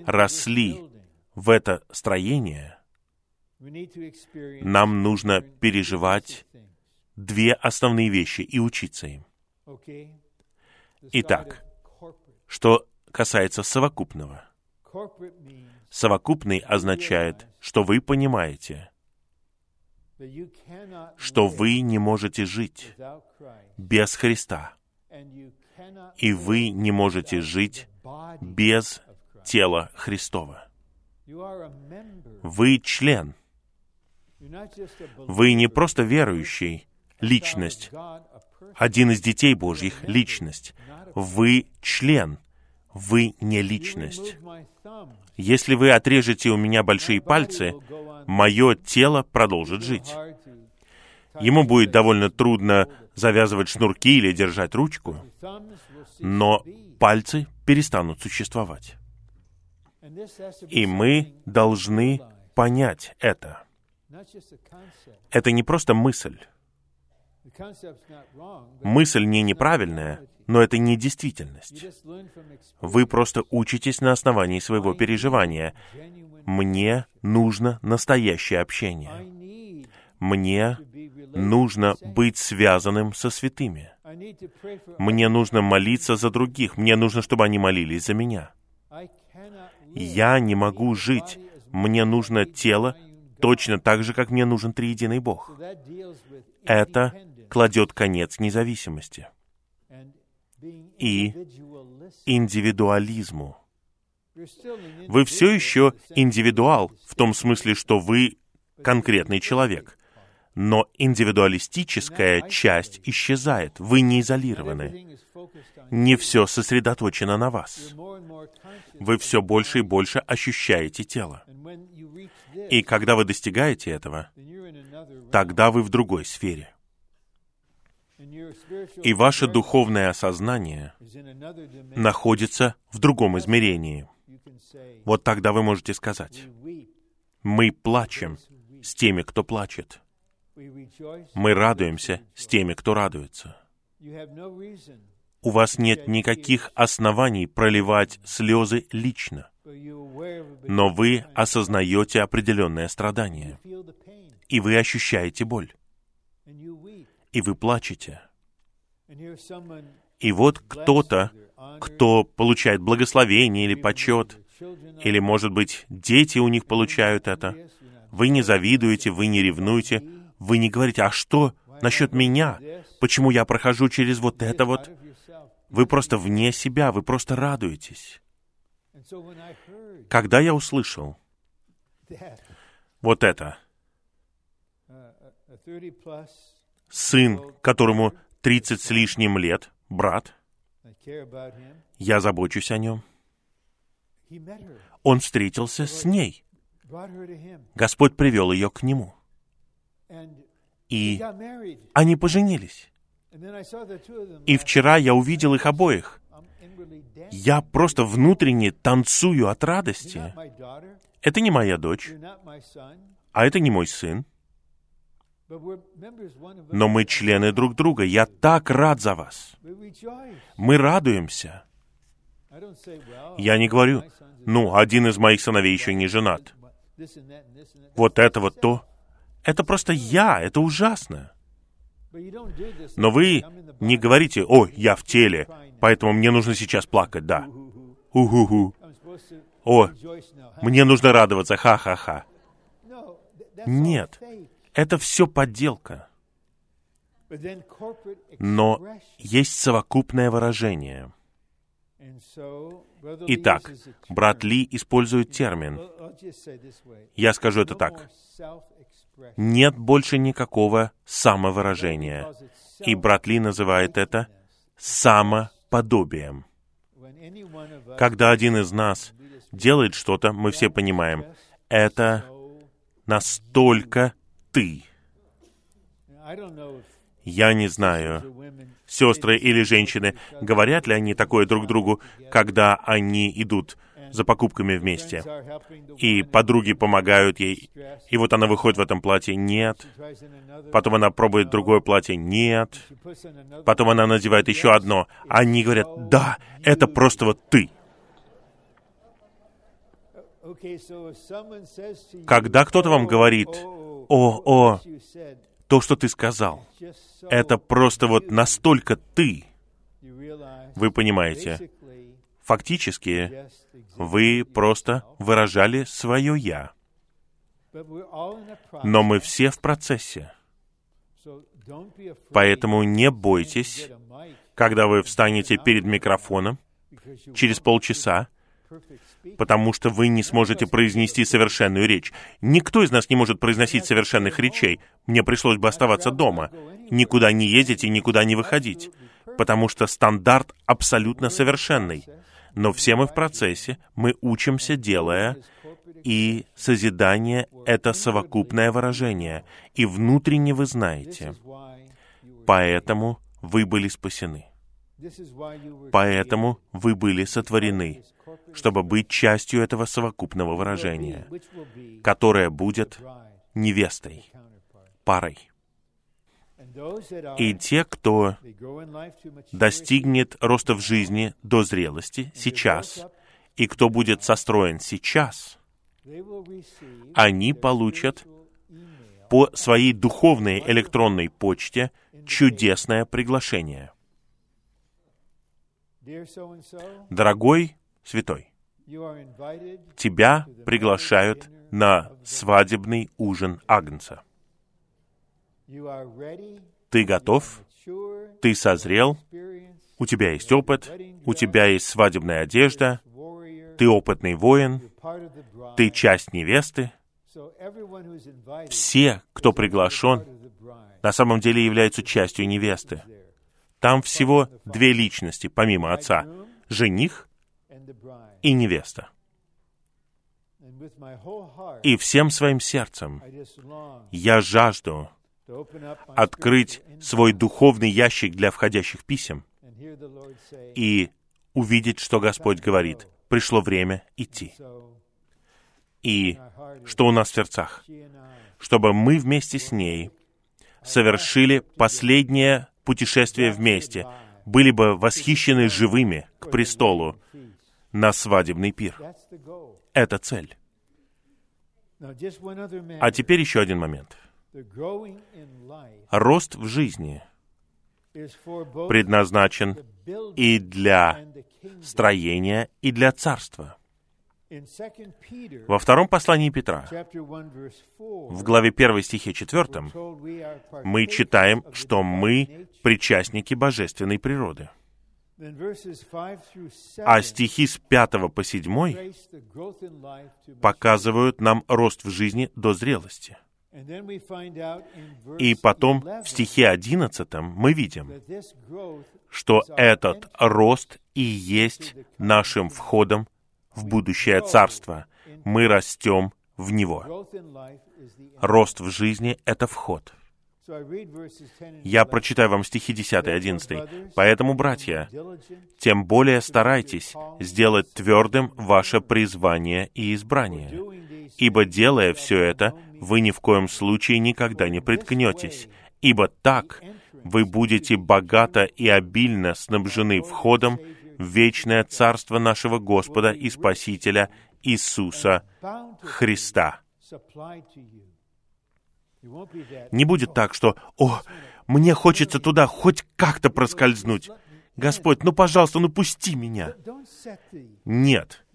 росли в это строение, нам нужно переживать две основные вещи и учиться им. Итак, что касается совокупного. Совокупный означает, что вы понимаете, что вы не можете жить без Христа, и вы не можете жить без тела Христова. Вы член. Вы не просто верующий, личность. Один из детей Божьих — личность. Вы член, вы не личность. Если вы отрежете у меня большие пальцы, мое тело продолжит жить. Ему будет довольно трудно завязывать шнурки или держать ручку, но пальцы перестанут существовать. И мы должны понять это. Это не просто мысль. Мысль не неправильная, но это не действительность. Вы просто учитесь на основании своего переживания. Мне нужно настоящее общение. Мне нужно быть связанным со святыми. Мне нужно молиться за других. Мне нужно, чтобы они молились за меня. Я не могу жить. Мне нужно тело точно так же, как мне нужен триединый Бог. Это кладет конец независимости и индивидуализму. Вы все еще индивидуал, в том смысле, что вы конкретный человек. Но индивидуалистическая часть исчезает. Вы не изолированы. Не все сосредоточено на вас. Вы все больше и больше ощущаете тело. И когда вы достигаете этого, тогда вы в другой сфере. И ваше духовное осознание находится в другом измерении. Вот тогда вы можете сказать, мы плачем с теми, кто плачет. Мы радуемся с теми, кто радуется. У вас нет никаких оснований проливать слезы лично, но вы осознаете определенное страдание, и вы ощущаете боль и вы плачете. И вот кто-то, кто получает благословение или почет, или, может быть, дети у них получают это, вы не завидуете, вы не ревнуете, вы не говорите, а что насчет меня? Почему я прохожу через вот это вот? Вы просто вне себя, вы просто радуетесь. Когда я услышал вот это, сын, которому тридцать с лишним лет, брат, я забочусь о нем. Он встретился с ней. Господь привел ее к нему. И они поженились. И вчера я увидел их обоих. Я просто внутренне танцую от радости. Это не моя дочь, а это не мой сын. Но мы члены друг друга. Я так рад за вас. Мы радуемся. Я не говорю, ну, один из моих сыновей еще не женат. Вот это вот то. Это просто я, это ужасно. Но вы не говорите, о, я в теле, поэтому мне нужно сейчас плакать, да. Уху-ху. О, мне нужно радоваться, ха-ха-ха. Нет, это все подделка. Но есть совокупное выражение. Итак, брат Ли использует термин. Я скажу это так. Нет больше никакого самовыражения. И брат Ли называет это самоподобием. Когда один из нас делает что-то, мы все понимаем, это настолько ты. Я не знаю, сестры или женщины, говорят ли они такое друг другу, когда они идут за покупками вместе. И подруги помогают ей. И вот она выходит в этом платье. Нет. Потом она пробует другое платье. Нет. Потом она надевает еще одно. Они говорят, да, это просто вот ты. Когда кто-то вам говорит, о, о, то, что ты сказал, это просто вот настолько ты. Вы понимаете, фактически вы просто выражали свое «я». Но мы все в процессе. Поэтому не бойтесь, когда вы встанете перед микрофоном через полчаса, потому что вы не сможете произнести совершенную речь. Никто из нас не может произносить совершенных речей. Мне пришлось бы оставаться дома, никуда не ездить и никуда не выходить, потому что стандарт абсолютно совершенный. Но все мы в процессе, мы учимся, делая, и созидание — это совокупное выражение, и внутренне вы знаете. Поэтому вы были спасены. Поэтому вы были сотворены, чтобы быть частью этого совокупного выражения, которое будет невестой, парой. И те, кто достигнет роста в жизни до зрелости сейчас, и кто будет состроен сейчас, они получат по своей духовной электронной почте чудесное приглашение. Дорогой святой, тебя приглашают на свадебный ужин Агнца. Ты готов? Ты созрел? У тебя есть опыт? У тебя есть свадебная одежда? Ты опытный воин? Ты часть невесты? Все, кто приглашен, на самом деле являются частью невесты. Там всего две личности, помимо отца. Жених и невеста. И всем своим сердцем я жажду открыть свой духовный ящик для входящих писем и увидеть, что Господь говорит. Пришло время идти. И что у нас в сердцах? Чтобы мы вместе с ней совершили последнее путешествие вместе, были бы восхищены живыми к престолу на свадебный пир. Это цель. А теперь еще один момент. Рост в жизни предназначен и для строения, и для царства. Во втором послании Петра, в главе 1 стихе 4, мы читаем, что мы причастники божественной природы. А стихи с 5 по 7 показывают нам рост в жизни до зрелости. И потом в стихе 11 мы видим, что этот рост и есть нашим входом в будущее царство. Мы растем в него. Рост в жизни — это вход. Я прочитаю вам стихи 10 и 11. «Поэтому, братья, тем более старайтесь сделать твердым ваше призвание и избрание, ибо, делая все это, вы ни в коем случае никогда не приткнетесь, ибо так вы будете богато и обильно снабжены входом вечное царство нашего Господа и Спасителя Иисуса Христа. Не будет так, что «О, мне хочется туда хоть как-то проскользнуть». Господь, ну, пожалуйста, ну пусти меня. Нет,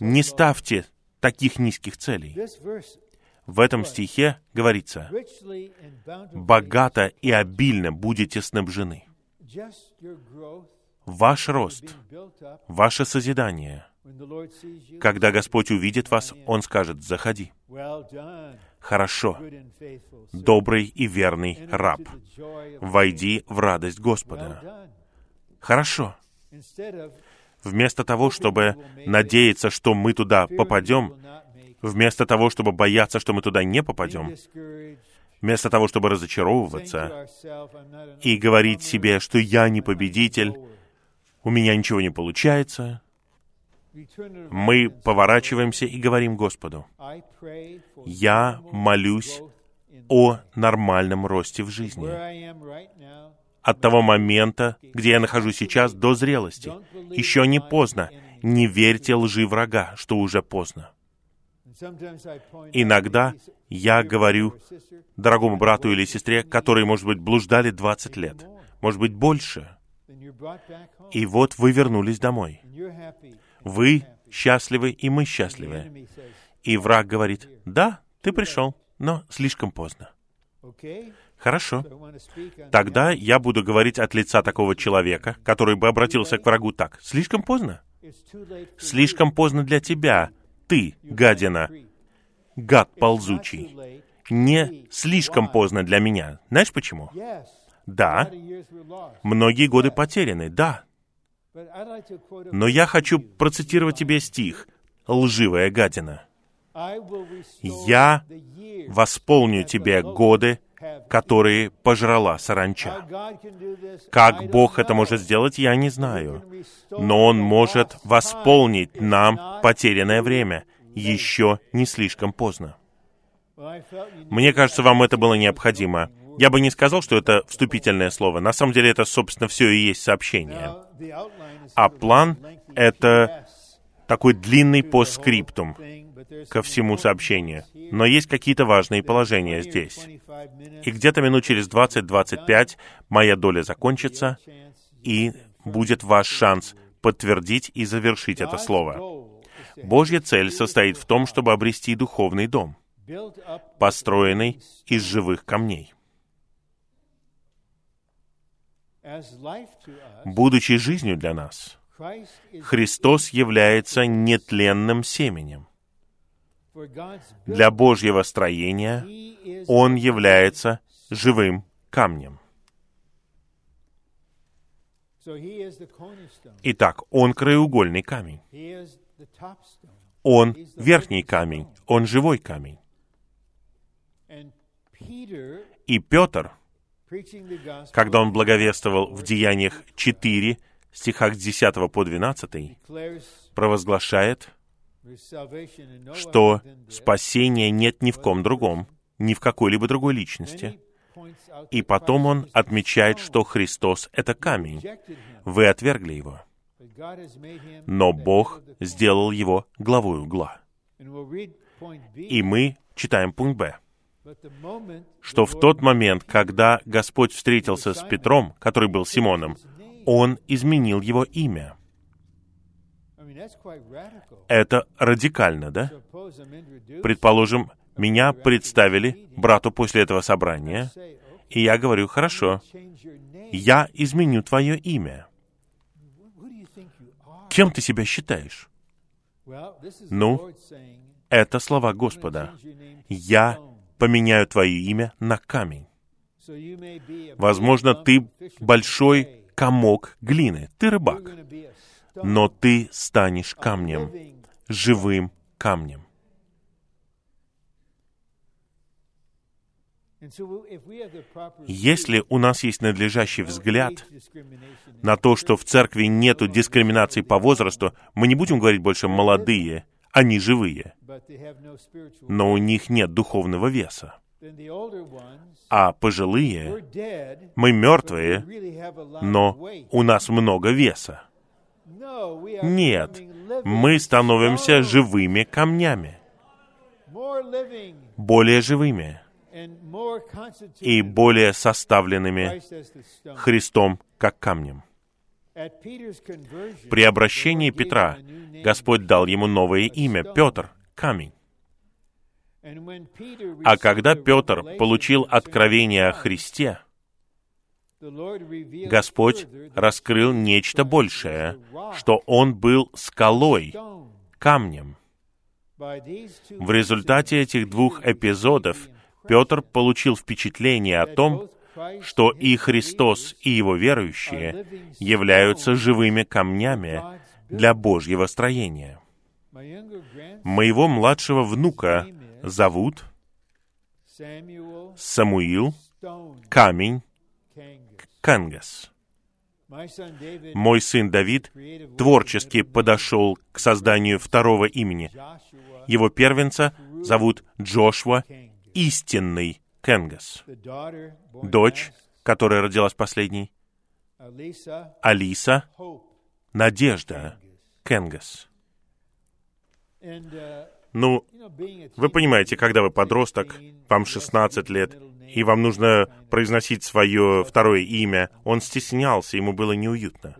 не ставьте таких низких целей. В этом стихе говорится, «Богато и обильно будете снабжены». Ваш рост, ваше созидание, когда Господь увидит вас, Он скажет, «Заходи». Хорошо, добрый и верный раб, войди в радость Господа. Хорошо. Вместо того, чтобы надеяться, что мы туда попадем, вместо того, чтобы бояться, что мы туда не попадем, вместо того, чтобы разочаровываться и говорить себе, что я не победитель, у меня ничего не получается, мы поворачиваемся и говорим Господу, «Я молюсь о нормальном росте в жизни. От того момента, где я нахожусь сейчас, до зрелости. Еще не поздно. Не верьте лжи врага, что уже поздно. Иногда я говорю дорогому брату или сестре, которые, может быть, блуждали 20 лет, может быть, больше. И вот вы вернулись домой. Вы счастливы, и мы счастливы. И враг говорит, да, ты пришел, но слишком поздно. Хорошо. Тогда я буду говорить от лица такого человека, который бы обратился к врагу так. Слишком поздно. Слишком поздно для тебя, ты, гадина, гад ползучий. Не слишком поздно для меня. Знаешь почему? Да, многие годы потеряны, да. Но я хочу процитировать тебе стих «Лживая гадина». «Я восполню тебе годы, которые пожрала саранча». Как Бог это может сделать, я не знаю. Но Он может восполнить нам потерянное время. Еще не слишком поздно. Мне кажется, вам это было необходимо. Я бы не сказал, что это вступительное слово. На самом деле это, собственно, все и есть сообщение. А план — это такой длинный постскриптум ко всему сообщению. Но есть какие-то важные положения здесь. И где-то минут через 20-25 моя доля закончится, и будет ваш шанс подтвердить и завершить это слово. Божья цель состоит в том, чтобы обрести духовный дом, построенный из живых камней. Будучи жизнью для нас, Христос является нетленным семенем. Для Божьего строения Он является живым камнем. Итак, Он краеугольный камень. Он верхний камень, Он живой камень. И Петр — когда он благовествовал в Деяниях 4, стихах с 10 по 12, провозглашает, что спасения нет ни в ком другом, ни в какой-либо другой личности. И потом он отмечает, что Христос — это камень. Вы отвергли его. Но Бог сделал его главой угла. И мы читаем пункт Б что в тот момент, когда Господь встретился с Петром, который был Симоном, Он изменил его имя. Это радикально, да? Предположим, меня представили брату после этого собрания, и я говорю, хорошо, я изменю твое имя. Кем ты себя считаешь? Ну, это слова Господа. Я поменяю твое имя на камень. Возможно, ты большой комок глины, ты рыбак, но ты станешь камнем, живым камнем. Если у нас есть надлежащий взгляд на то, что в церкви нет дискриминации по возрасту, мы не будем говорить больше «молодые», они живые, но у них нет духовного веса. А пожилые, мы мертвые, но у нас много веса. Нет, мы становимся живыми камнями, более живыми и более составленными Христом как камнем. При обращении Петра Господь дал ему новое имя — Петр, камень. А когда Петр получил откровение о Христе, Господь раскрыл нечто большее, что он был скалой, камнем. В результате этих двух эпизодов Петр получил впечатление о том, что и Христос, и Его верующие являются живыми камнями для Божьего строения. Моего младшего внука зовут Самуил Камень Кангас. Мой сын Давид творчески подошел к созданию второго имени. Его первенца зовут Джошуа Истинный Кенгас. Дочь, которая родилась последней, Алиса, Надежда Кенгас. Ну, вы понимаете, когда вы подросток, вам 16 лет, и вам нужно произносить свое второе имя, он стеснялся, ему было неуютно.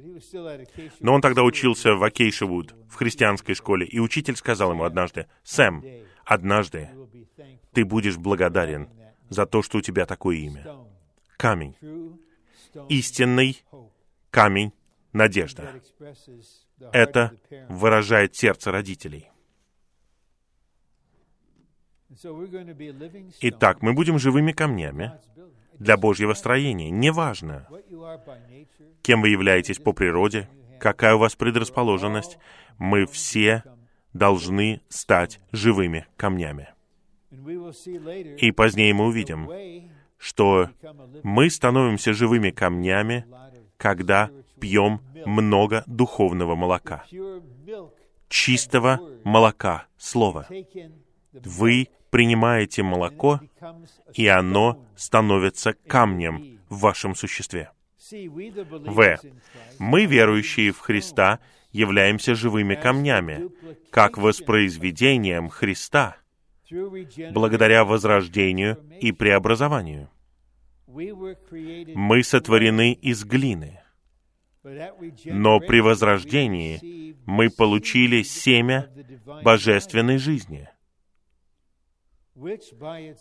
Но он тогда учился в Акейшевуд, в христианской школе, и учитель сказал ему однажды, «Сэм, однажды ты будешь благодарен за то, что у тебя такое имя. Камень. Истинный камень надежда. это выражает сердце родителей. Итак, мы будем живыми камнями для Божьего строения. Неважно, кем вы являетесь по природе, какая у вас предрасположенность, мы все должны стать живыми камнями. И позднее мы увидим, что мы становимся живыми камнями, когда пьем много духовного молока, чистого молока, слова. Вы принимаете молоко, и оно становится камнем в вашем существе. В. Мы, верующие в Христа, являемся живыми камнями, как воспроизведением Христа, благодаря возрождению и преобразованию. Мы сотворены из глины, но при возрождении мы получили семя божественной жизни,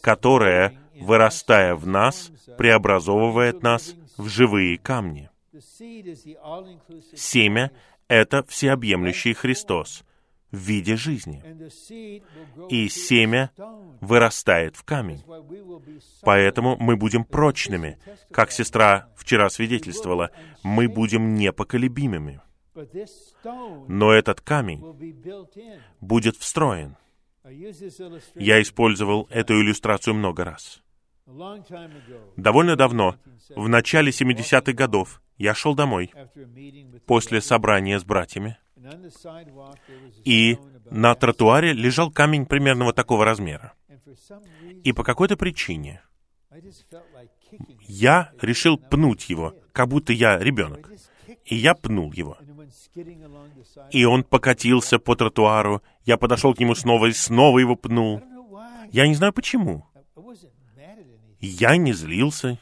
которое, вырастая в нас, преобразовывает нас в живые камни. Семя — это всеобъемлющий Христос в виде жизни. И семя вырастает в камень. Поэтому мы будем прочными. Как сестра вчера свидетельствовала, мы будем непоколебимыми. Но этот камень будет встроен. Я использовал эту иллюстрацию много раз. Довольно давно, в начале 70-х годов, я шел домой после собрания с братьями, и на тротуаре лежал камень примерно вот такого размера. И по какой-то причине я решил пнуть его, как будто я ребенок. И я пнул его. И он покатился по тротуару. Я подошел к нему снова и снова его пнул. Я не знаю почему. Я не злился.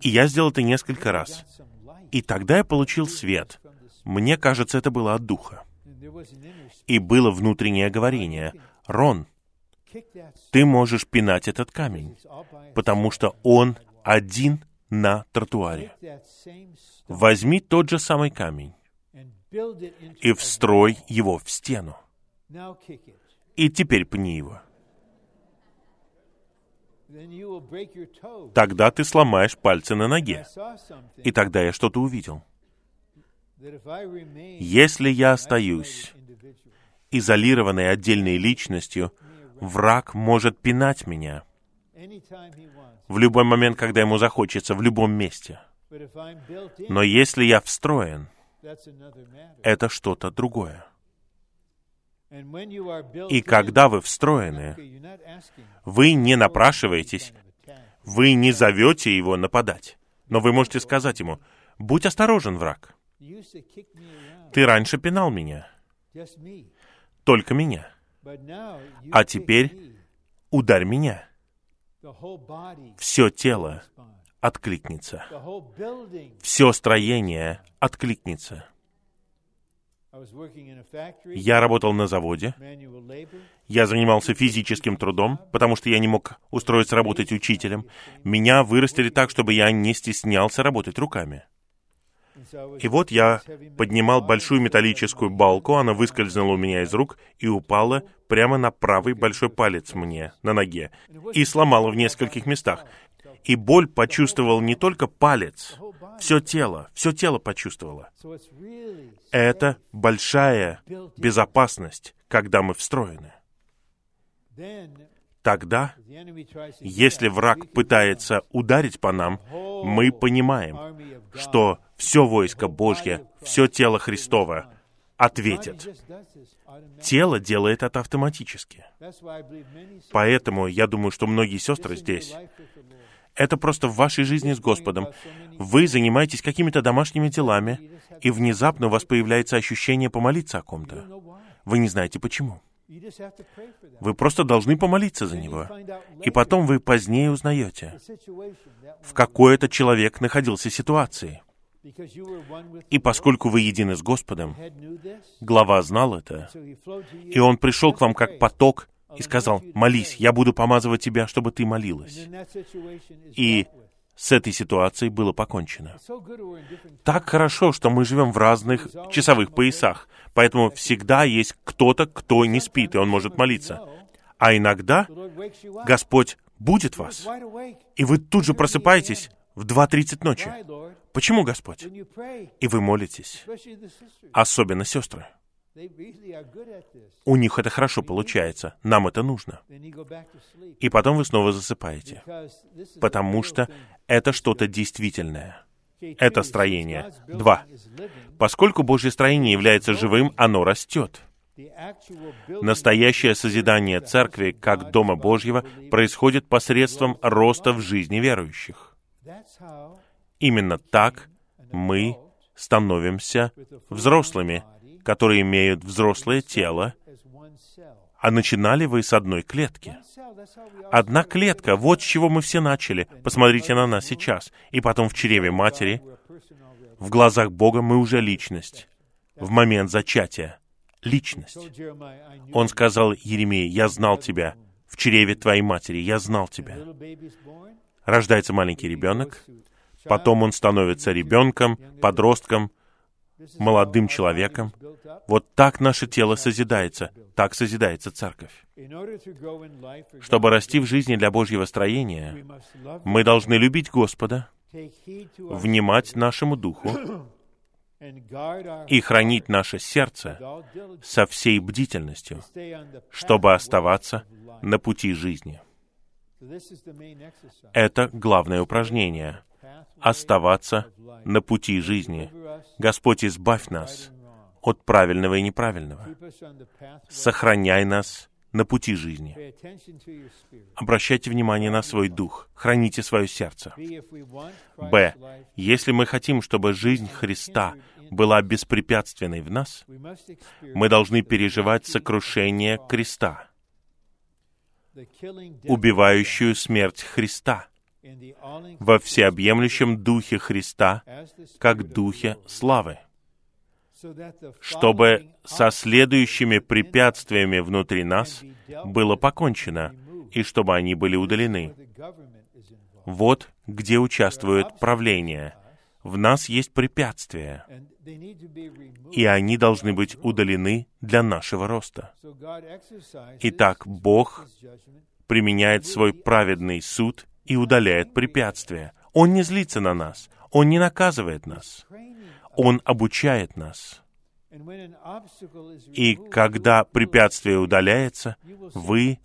И я сделал это несколько раз. И тогда я получил свет. Мне кажется, это было от Духа. И было внутреннее говорение. «Рон, ты можешь пинать этот камень, потому что он один на тротуаре. Возьми тот же самый камень и встрой его в стену. И теперь пни его. Тогда ты сломаешь пальцы на ноге. И тогда я что-то увидел. Если я остаюсь изолированной отдельной личностью, враг может пинать меня в любой момент, когда ему захочется, в любом месте. Но если я встроен, это что-то другое. И когда вы встроены, вы не напрашиваетесь, вы не зовете его нападать. Но вы можете сказать ему, «Будь осторожен, враг. Ты раньше пинал меня. Только меня. А теперь ударь меня. Все тело откликнется. Все строение откликнется. Я работал на заводе. Я занимался физическим трудом, потому что я не мог устроиться работать учителем. Меня вырастили так, чтобы я не стеснялся работать руками. И вот я поднимал большую металлическую балку, она выскользнула у меня из рук и упала прямо на правый большой палец мне, на ноге, и сломала в нескольких местах. И боль почувствовал не только палец, все тело, все тело почувствовало. Это большая безопасность, когда мы встроены. Тогда, если враг пытается ударить по нам, мы понимаем, что все войско Божье, все тело Христово ответит. Тело делает это автоматически. Поэтому я думаю, что многие сестры здесь, это просто в вашей жизни с Господом. Вы занимаетесь какими-то домашними делами, и внезапно у вас появляется ощущение помолиться о ком-то. Вы не знаете почему. Вы просто должны помолиться за него. И потом вы позднее узнаете, в какой этот человек находился ситуации. И поскольку вы едины с Господом, глава знал это, и он пришел к вам как поток и сказал, молись, я буду помазывать тебя, чтобы ты молилась. И с этой ситуацией было покончено. Так хорошо, что мы живем в разных часовых поясах, поэтому всегда есть кто-то, кто не спит, и он может молиться. А иногда Господь будет вас, и вы тут же просыпаетесь в 2.30 ночи. Почему, Господь? И вы молитесь. Особенно сестры. У них это хорошо получается. Нам это нужно. И потом вы снова засыпаете. Потому что это что-то действительное. Это строение. Два. Поскольку Божье строение является живым, оно растет. Настоящее созидание церкви как Дома Божьего происходит посредством роста в жизни верующих. Именно так мы становимся взрослыми, которые имеют взрослое тело, а начинали вы с одной клетки. Одна клетка, вот с чего мы все начали. Посмотрите на нас сейчас. И потом в чреве матери, в глазах Бога мы уже личность. В момент зачатия. Личность. Он сказал Еремии, я знал тебя. В чреве твоей матери я знал тебя. Рождается маленький ребенок, потом он становится ребенком, подростком, молодым человеком. Вот так наше тело созидается, так созидается церковь. Чтобы расти в жизни для Божьего строения, мы должны любить Господа, внимать нашему духу и хранить наше сердце со всей бдительностью, чтобы оставаться на пути жизни. Это главное упражнение — оставаться на пути жизни. Господь, избавь нас от правильного и неправильного. Сохраняй нас на пути жизни. Обращайте внимание на свой дух, храните свое сердце. Б. Если мы хотим, чтобы жизнь Христа была беспрепятственной в нас, мы должны переживать сокрушение креста, убивающую смерть Христа во всеобъемлющем Духе Христа, как Духе славы чтобы со следующими препятствиями внутри нас было покончено, и чтобы они были удалены. Вот где участвует правление. В нас есть препятствия, и они должны быть удалены для нашего роста. Итак, Бог применяет свой праведный суд и удаляет препятствия. Он не злится на нас, Он не наказывает нас. Он обучает нас. И когда препятствие удаляется, вы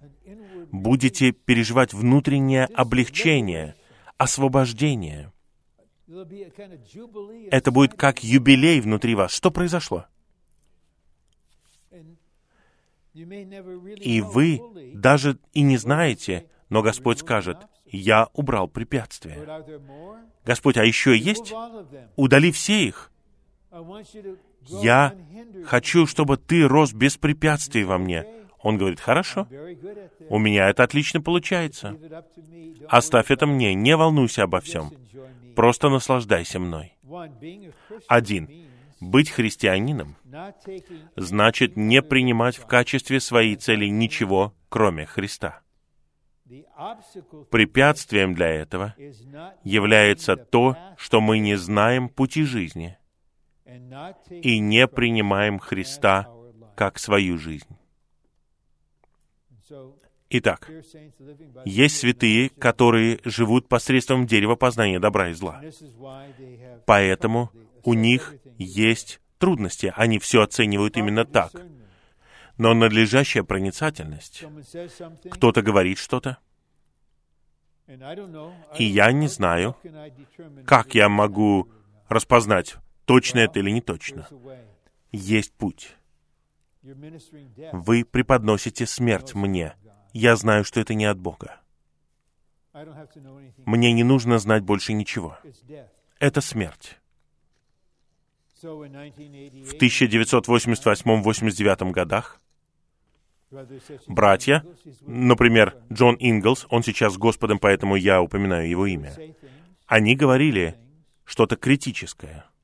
будете переживать внутреннее облегчение, освобождение. Это будет как юбилей внутри вас. Что произошло? И вы даже и не знаете, но Господь скажет, я убрал препятствия. Господь, а еще есть? Удали все их. Я хочу, чтобы ты рос без препятствий во мне. Он говорит, хорошо, у меня это отлично получается. Оставь это мне, не волнуйся обо всем. Просто наслаждайся мной. Один. Быть христианином значит не принимать в качестве своей цели ничего, кроме Христа. Препятствием для этого является то, что мы не знаем пути жизни и не принимаем Христа как свою жизнь. Итак, есть святые, которые живут посредством дерева познания добра и зла. Поэтому у них есть трудности, они все оценивают именно так. Но надлежащая проницательность, кто-то говорит что-то, и я не знаю, как я могу распознать, точно это или не точно. Есть путь. Вы преподносите смерть мне. Я знаю, что это не от Бога. Мне не нужно знать больше ничего. Это смерть. В 1988-89 годах братья, например, Джон Инглс, он сейчас с Господом, поэтому я упоминаю его имя, они говорили что-то критическое —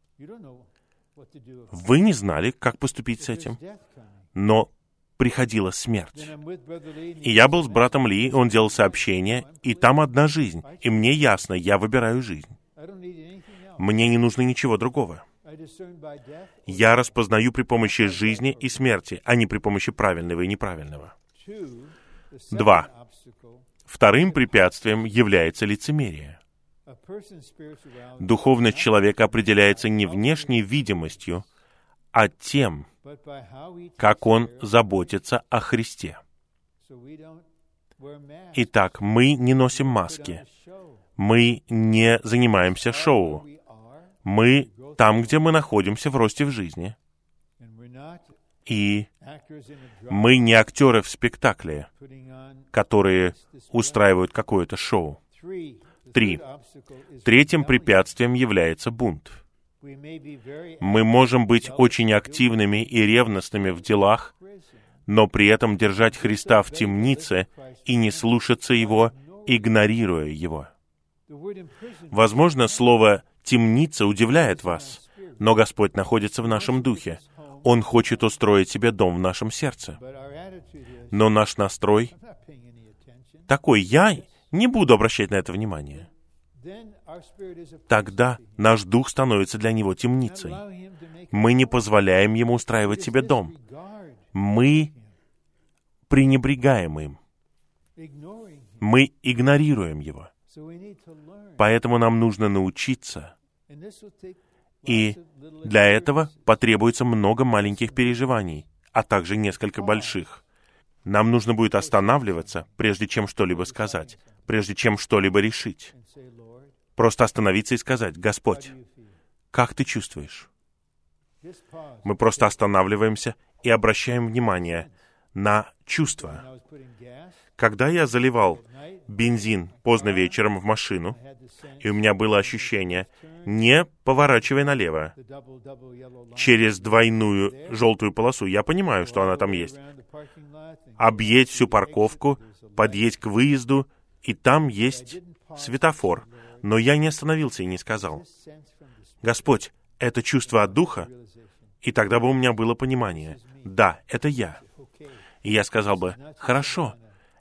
вы не знали, как поступить с этим. Но приходила смерть. И я был с братом Ли, он делал сообщение, и там одна жизнь. И мне ясно, я выбираю жизнь. Мне не нужно ничего другого. Я распознаю при помощи жизни и смерти, а не при помощи правильного и неправильного. Два. Вторым препятствием является лицемерие. Духовность человека определяется не внешней видимостью, а тем, как он заботится о Христе. Итак, мы не носим маски. Мы не занимаемся шоу. Мы там, где мы находимся в росте в жизни. И мы не актеры в спектакле, которые устраивают какое-то шоу. Три. Третьим препятствием является бунт. Мы можем быть очень активными и ревностными в делах, но при этом держать Христа в темнице и не слушаться Его, игнорируя Его. Возможно, слово «темница» удивляет вас, но Господь находится в нашем духе. Он хочет устроить себе дом в нашем сердце. Но наш настрой такой, я не буду обращать на это внимание. Тогда наш дух становится для него темницей. Мы не позволяем ему устраивать себе дом. Мы пренебрегаем им. Мы игнорируем его. Поэтому нам нужно научиться. И для этого потребуется много маленьких переживаний, а также несколько больших. Нам нужно будет останавливаться, прежде чем что-либо сказать, прежде чем что-либо решить. Просто остановиться и сказать, «Господь, как ты чувствуешь?» Мы просто останавливаемся и обращаем внимание на чувства. Когда я заливал бензин поздно вечером в машину, и у меня было ощущение, не поворачивай налево, через двойную желтую полосу, я понимаю, что она там есть, объедь всю парковку, подъедь к выезду, и там есть светофор. Но я не остановился и не сказал, «Господь, это чувство от Духа?» И тогда бы у меня было понимание, «Да, это я». И я сказал бы, «Хорошо,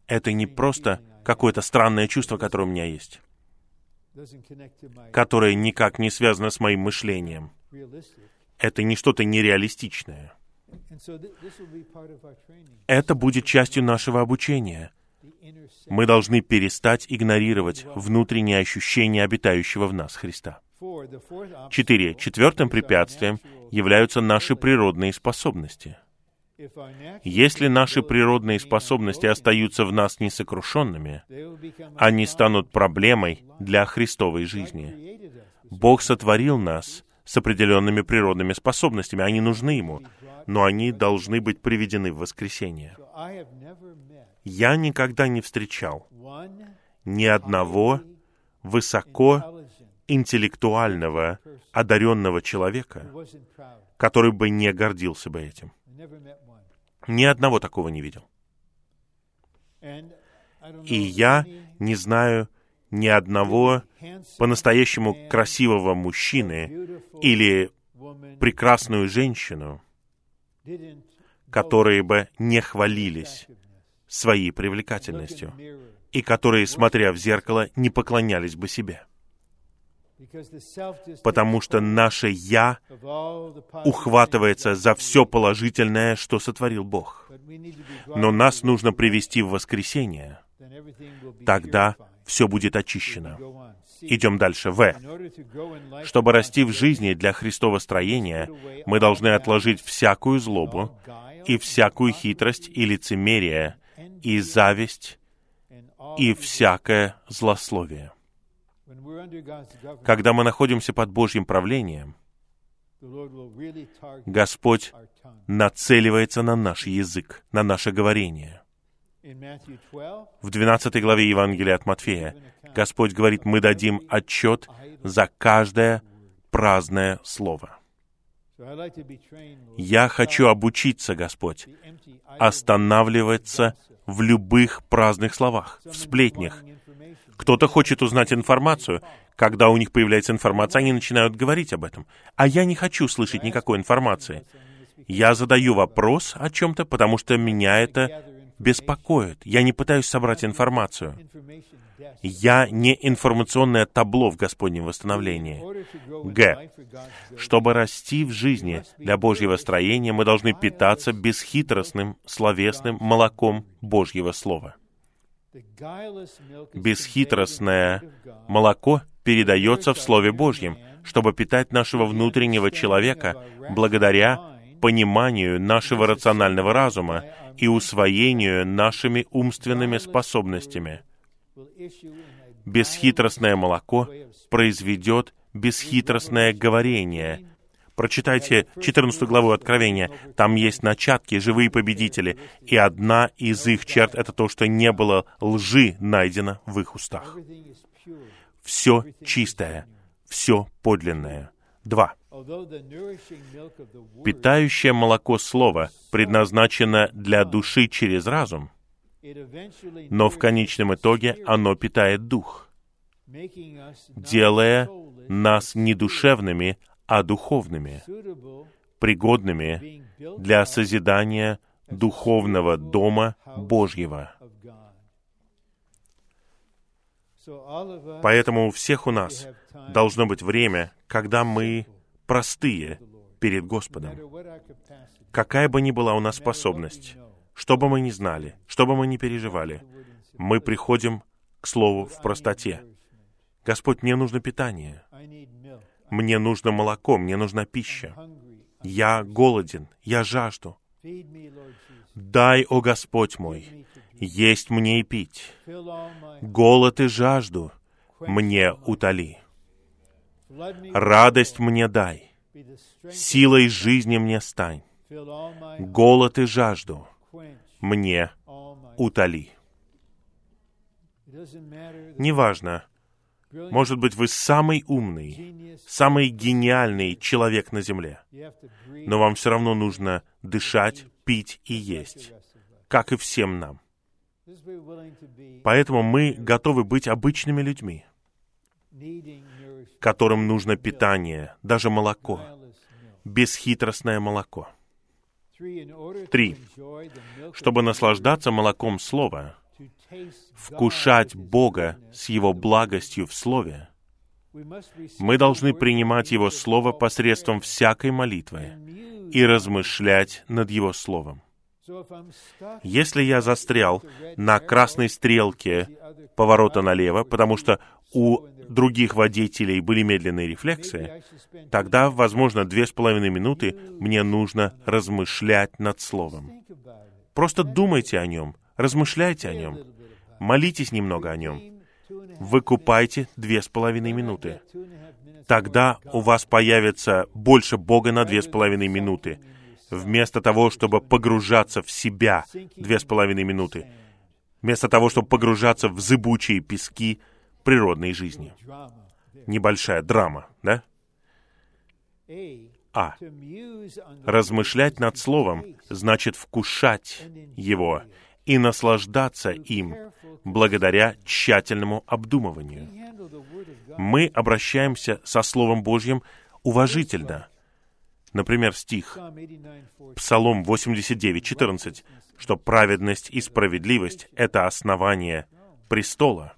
это не просто какое-то странное чувство, которое у меня есть, которое никак не связано с моим мышлением. Это не что-то нереалистичное. Это будет частью нашего обучения. Мы должны перестать игнорировать внутренние ощущения обитающего в нас Христа. Четыре. Четвертым препятствием являются наши природные способности. Если наши природные способности остаются в нас несокрушенными, они станут проблемой для Христовой жизни. Бог сотворил нас с определенными природными способностями, они нужны Ему, но они должны быть приведены в воскресение. Я никогда не встречал ни одного высоко интеллектуального, одаренного человека, который бы не гордился бы этим. Ни одного такого не видел. И я не знаю ни одного по-настоящему красивого мужчины или прекрасную женщину, которые бы не хвалились своей привлекательностью и которые, смотря в зеркало, не поклонялись бы себе. Потому что наше «я» ухватывается за все положительное, что сотворил Бог. Но нас нужно привести в воскресение. Тогда все будет очищено. Идем дальше. В. Чтобы расти в жизни для Христова строения, мы должны отложить всякую злобу и всякую хитрость и лицемерие, и зависть, и всякое злословие. Когда мы находимся под Божьим правлением, Господь нацеливается на наш язык, на наше говорение. В 12 главе Евангелия от Матфея Господь говорит, мы дадим отчет за каждое праздное слово. Я хочу обучиться, Господь, останавливаться в любых праздных словах, в сплетнях. Кто-то хочет узнать информацию. Когда у них появляется информация, они начинают говорить об этом. А я не хочу слышать никакой информации. Я задаю вопрос о чем-то, потому что меня это беспокоит. Я не пытаюсь собрать информацию. Я не информационное табло в Господнем восстановлении. Г. Чтобы расти в жизни для Божьего строения, мы должны питаться бесхитростным, словесным молоком Божьего Слова. Бесхитростное молоко передается в Слове Божьем, чтобы питать нашего внутреннего человека благодаря пониманию нашего рационального разума и усвоению нашими умственными способностями. Бесхитростное молоко произведет бесхитростное говорение. Прочитайте 14 главу Откровения. Там есть начатки, живые победители. И одна из их черт — это то, что не было лжи найдено в их устах. Все чистое, все подлинное. Два. Питающее молоко Слова предназначено для души через разум, но в конечном итоге оно питает дух, делая нас не душевными, а духовными, пригодными для созидания духовного дома Божьего. Поэтому у всех у нас должно быть время, когда мы простые перед Господом. Какая бы ни была у нас способность, что бы мы ни знали, что бы мы ни переживали, мы приходим к Слову в простоте. Господь, мне нужно питание. Мне нужно молоко, мне нужна пища. Я голоден, я жажду. Дай, о Господь мой, есть мне и пить. Голод и жажду мне утоли. Радость мне дай, силой жизни мне стань, голод и жажду мне утоли. Неважно, может быть, вы самый умный, самый гениальный человек на Земле, но вам все равно нужно дышать, пить и есть, как и всем нам. Поэтому мы готовы быть обычными людьми, которым нужно питание, даже молоко, бесхитростное молоко. Три. Чтобы наслаждаться молоком Слова, вкушать Бога с Его благостью в Слове, мы должны принимать Его Слово посредством всякой молитвы и размышлять над Его Словом. Если я застрял на красной стрелке поворота налево, потому что у других водителей были медленные рефлексы, тогда, возможно, две с половиной минуты мне нужно размышлять над Словом. Просто думайте о нем, размышляйте о нем, молитесь немного о нем. Выкупайте две с половиной минуты. Тогда у вас появится больше Бога на две с половиной минуты, вместо того, чтобы погружаться в себя две с половиной минуты, вместо того, чтобы погружаться в зыбучие пески природной жизни. Небольшая драма, да? А. Размышлять над Словом значит вкушать его и наслаждаться им благодаря тщательному обдумыванию. Мы обращаемся со Словом Божьим уважительно. Например, стих Псалом 89, 14, что праведность и справедливость — это основание престола.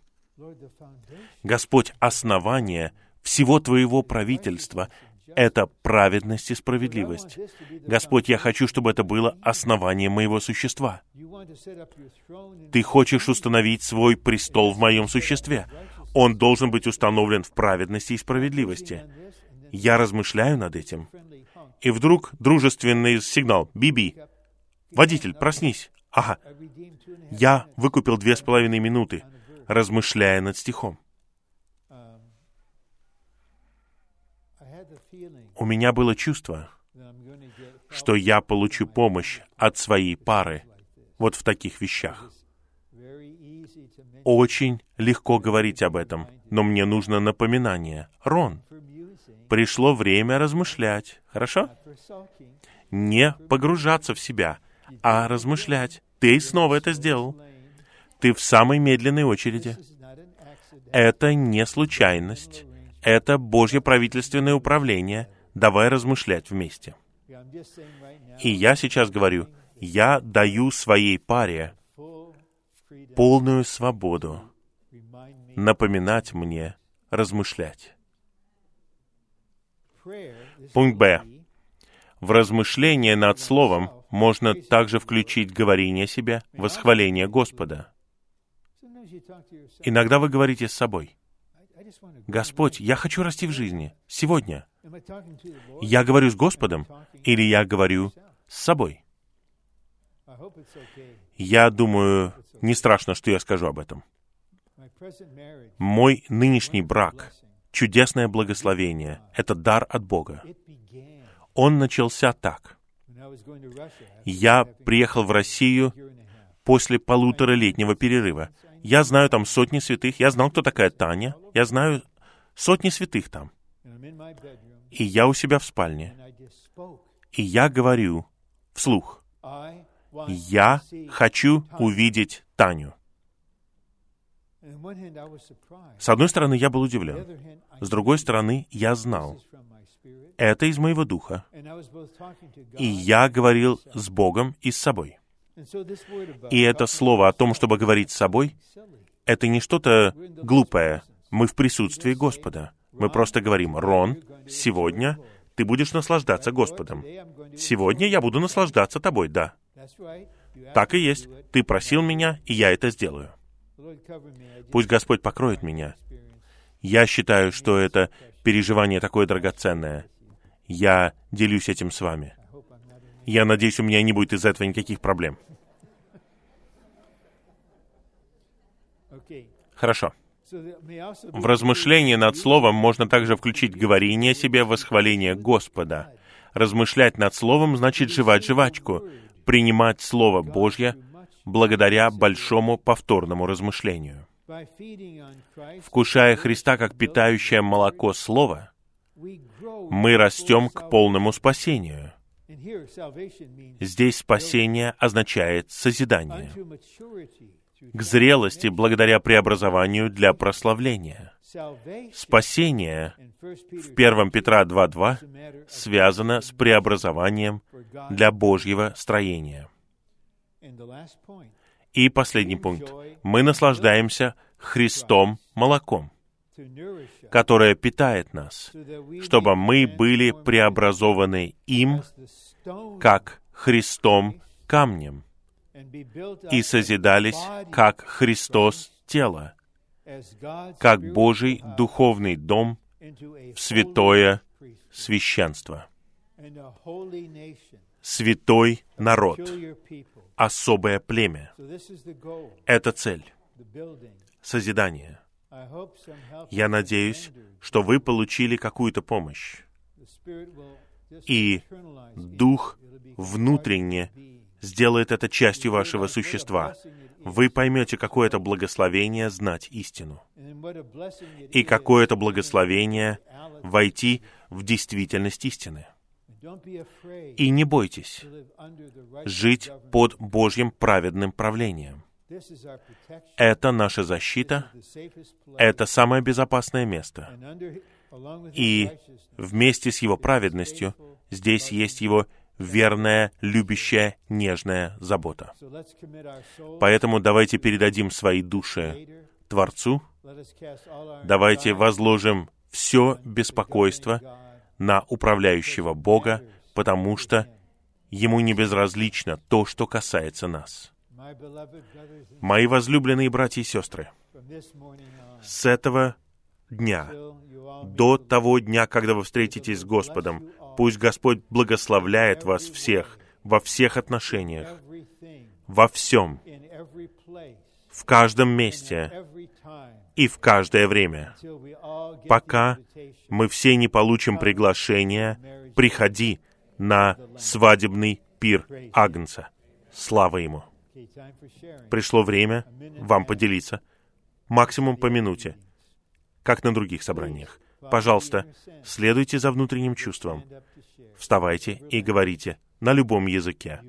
Господь, основание всего Твоего правительства — это праведность и справедливость. Господь, я хочу, чтобы это было основанием моего существа. Ты хочешь установить свой престол в моем существе. Он должен быть установлен в праведности и справедливости. Я размышляю над этим. И вдруг дружественный сигнал. «Биби, водитель, проснись!» Ага, я выкупил две с половиной минуты размышляя над стихом. У меня было чувство, что я получу помощь от своей пары вот в таких вещах. Очень легко говорить об этом, но мне нужно напоминание. Рон, пришло время размышлять, хорошо? Не погружаться в себя, а размышлять. Ты снова это сделал. Ты в самой медленной очереди. Это не случайность. Это Божье правительственное управление. Давай размышлять вместе. И я сейчас говорю, я даю своей паре полную свободу напоминать мне, размышлять. Пункт Б. В размышление над Словом можно также включить говорение себе, восхваление Господа. Иногда вы говорите с собой, «Господь, я хочу расти в жизни. Сегодня. Я говорю с Господом или я говорю с собой?» Я думаю, не страшно, что я скажу об этом. Мой нынешний брак — чудесное благословение. Это дар от Бога. Он начался так. Я приехал в Россию после полуторалетнего перерыва. Я знаю там сотни святых, я знал, кто такая Таня, я знаю сотни святых там. И я у себя в спальне. И я говорю вслух, я хочу увидеть Таню. С одной стороны, я был удивлен. С другой стороны, я знал. Это из моего духа. И я говорил с Богом и с собой. И это слово о том, чтобы говорить с собой, это не что-то глупое. Мы в присутствии Господа. Мы просто говорим, Рон, сегодня ты будешь наслаждаться Господом. Сегодня я буду наслаждаться тобой, да. Так и есть. Ты просил меня, и я это сделаю. Пусть Господь покроет меня. Я считаю, что это переживание такое драгоценное. Я делюсь этим с вами. Я надеюсь, у меня не будет из-за этого никаких проблем. Хорошо. В размышлении над Словом можно также включить говорение себе, восхваление Господа. Размышлять над Словом значит жевать жвачку, принимать Слово Божье благодаря большому повторному размышлению. Вкушая Христа как питающее молоко Слова, мы растем к полному спасению. Здесь спасение означает созидание. К зрелости благодаря преобразованию для прославления. Спасение в 1 Петра 2.2 связано с преобразованием для Божьего строения. И последний пункт. Мы наслаждаемся Христом молоком, которое питает нас, чтобы мы были преобразованы им, как Христом камнем, и созидались, как Христос тело, как Божий духовный дом в святое священство, святой народ, особое племя. Это цель. Созидание. Я надеюсь, что вы получили какую-то помощь. И Дух внутренне сделает это частью вашего существа. Вы поймете, какое это благословение знать истину. И какое это благословение войти в действительность истины. И не бойтесь жить под Божьим праведным правлением. Это наша защита, это самое безопасное место. И вместе с Его праведностью здесь есть Его верная, любящая, нежная забота. Поэтому давайте передадим свои души Творцу, давайте возложим все беспокойство на управляющего Бога, потому что Ему не безразлично то, что касается нас. Мои возлюбленные братья и сестры, с этого дня до того дня, когда вы встретитесь с Господом, пусть Господь благословляет вас всех во всех отношениях, во всем, в каждом месте и в каждое время, пока мы все не получим приглашение, приходи на свадебный пир Агнца. Слава Ему! Пришло время вам поделиться. Максимум по минуте, как на других собраниях. Пожалуйста, следуйте за внутренним чувством. Вставайте и говорите на любом языке.